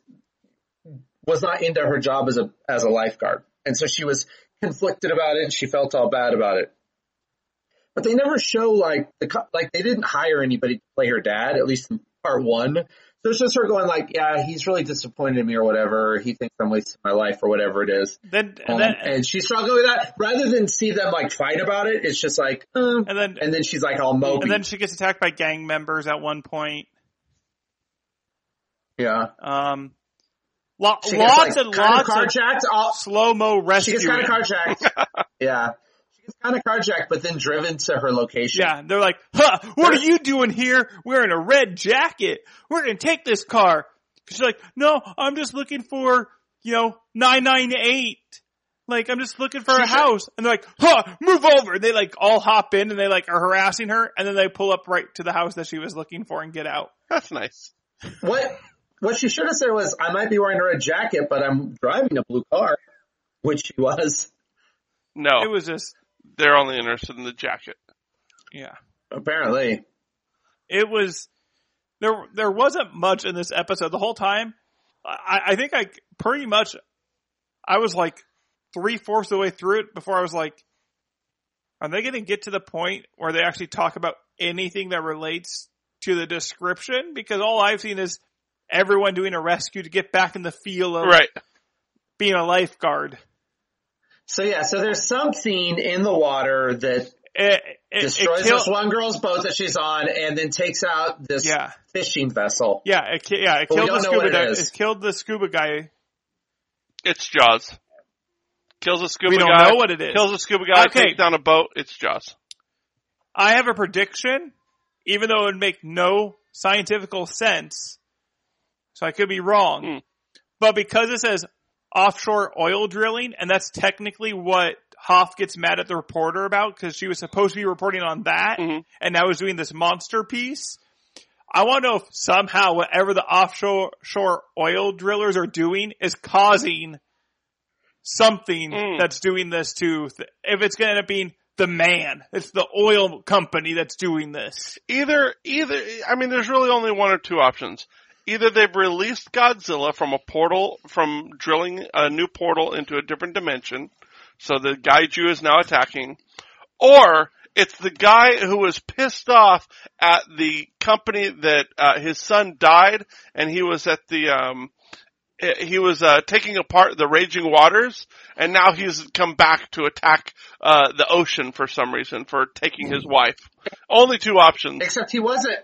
was not into her job as a as a lifeguard. And so she was conflicted about it and she felt all bad about it. But they never show like the like they didn't hire anybody to play her dad at least in part 1. So it's just her going like, yeah, he's really disappointed in me or whatever. He thinks I'm wasting my life or whatever it is. Then Um, and then and she's struggling with that. Rather than see them like fight about it, it's just like, uh, and then and then she's like all mopey. and then she gets attacked by gang members at one point. Yeah, Um, lo- she gets, lots like, and lots of of carjacked. All, slow mo rescue. she gets kind of carjacked. yeah, she gets kind of carjacked, but then driven to her location. Yeah, they're like, huh, what are you doing here wearing a red jacket? We're gonna take this car. She's like, no, I'm just looking for, you know, 998. Like, I'm just looking for a said- house. And they're like, huh, move over. They like all hop in and they like are harassing her and then they pull up right to the house that she was looking for and get out. that's nice. What what she should have said was, I might be wearing a red jacket, but I'm driving a blue car, which she was No, It was just, they're only interested in the jacket. yeah. apparently. it was there there wasn't much in this episode the whole time i i think i pretty much i was like three fourths of the way through it before i was like are they going to get to the point where they actually talk about anything that relates to the description because all i've seen is everyone doing a rescue to get back in the feel of Right. being a lifeguard So yeah, so there's something in the water that it, it, destroys it kill- this one girl's boat that she's on, and then takes out this yeah fishing vessel. yeah it, yeah it killed the scuba what it it killed the scuba guy It's Jaws. Kills a scuba we don't guy. know what it is Kills a scuba guy. Okay. Takes down a boat. It's Jaws. I have a prediction, even though it would make no scientific sense. So I could be wrong. Hmm. But because it says offshore oil drilling, and that's technically what Hoff gets mad at the reporter about, because she was supposed to be reporting on that, Mhm. and now is doing this monster piece. I want to know if somehow whatever the offshore shore oil drillers are doing is causing something Mm. that's doing this to, if it's going to end up being the man, it's the oil company that's doing this. Either, either, I mean, there's really only one or two options. Either they've released Godzilla from a portal, from drilling a new portal into a different dimension, so the Kaiju is now attacking, or it's the guy who was pissed off at the company that uh, his son died, and he was at the um, eh, he was uh, taking apart the raging waters, and now he's come back to attack uh, the ocean for some reason for taking his wife. Only two options. Except he wasn't.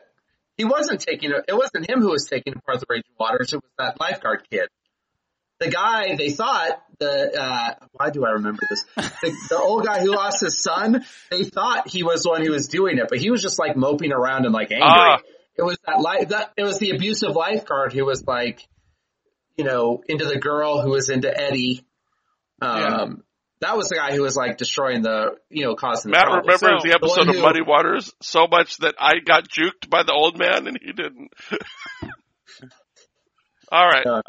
He wasn't taking it. It wasn't him who was taking apart the raging waters. It was that lifeguard kid. The guy they thought the uh, why do I remember this? The, the old guy who lost his son. They thought he was the one who was doing it, but he was just like moping around and like angry. Ah. It was that life. That it was the abusive lifeguard who was like, you know, into the girl who was into Eddie. Um, that was the guy who was like destroying the, you know, causing the Matt trouble. remembers So, the episode the one of who- Muddy Waters so much that I got juked by the old man and he didn't. All right. Uh,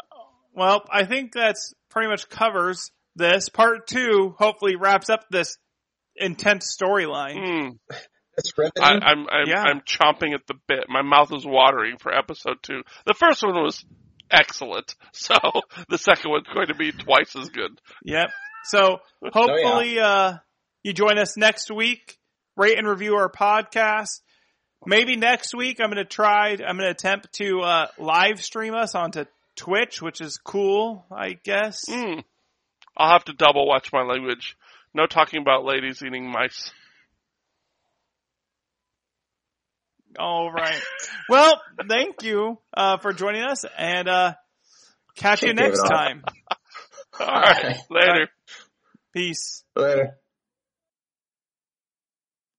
Well, I think that's pretty much covers this. Part two hopefully wraps up this intense storyline. It's riveting. I'm I'm, Yeah. I'm chomping at the bit. My mouth is watering for episode two. The first one was excellent, so the second one's going to be twice as good. Yep. So hopefully, uh, you join us next week. Rate and review our podcast. Maybe next week I'm going to try, I'm going to attempt to, uh, live stream us onto Twitch, which is cool, I guess. Hmm. I'll have to double watch my language. No talking about ladies eating mice. All right. well, thank you, uh, for joining us and, uh, catch you Take David next time. All right, later. Peace. Later.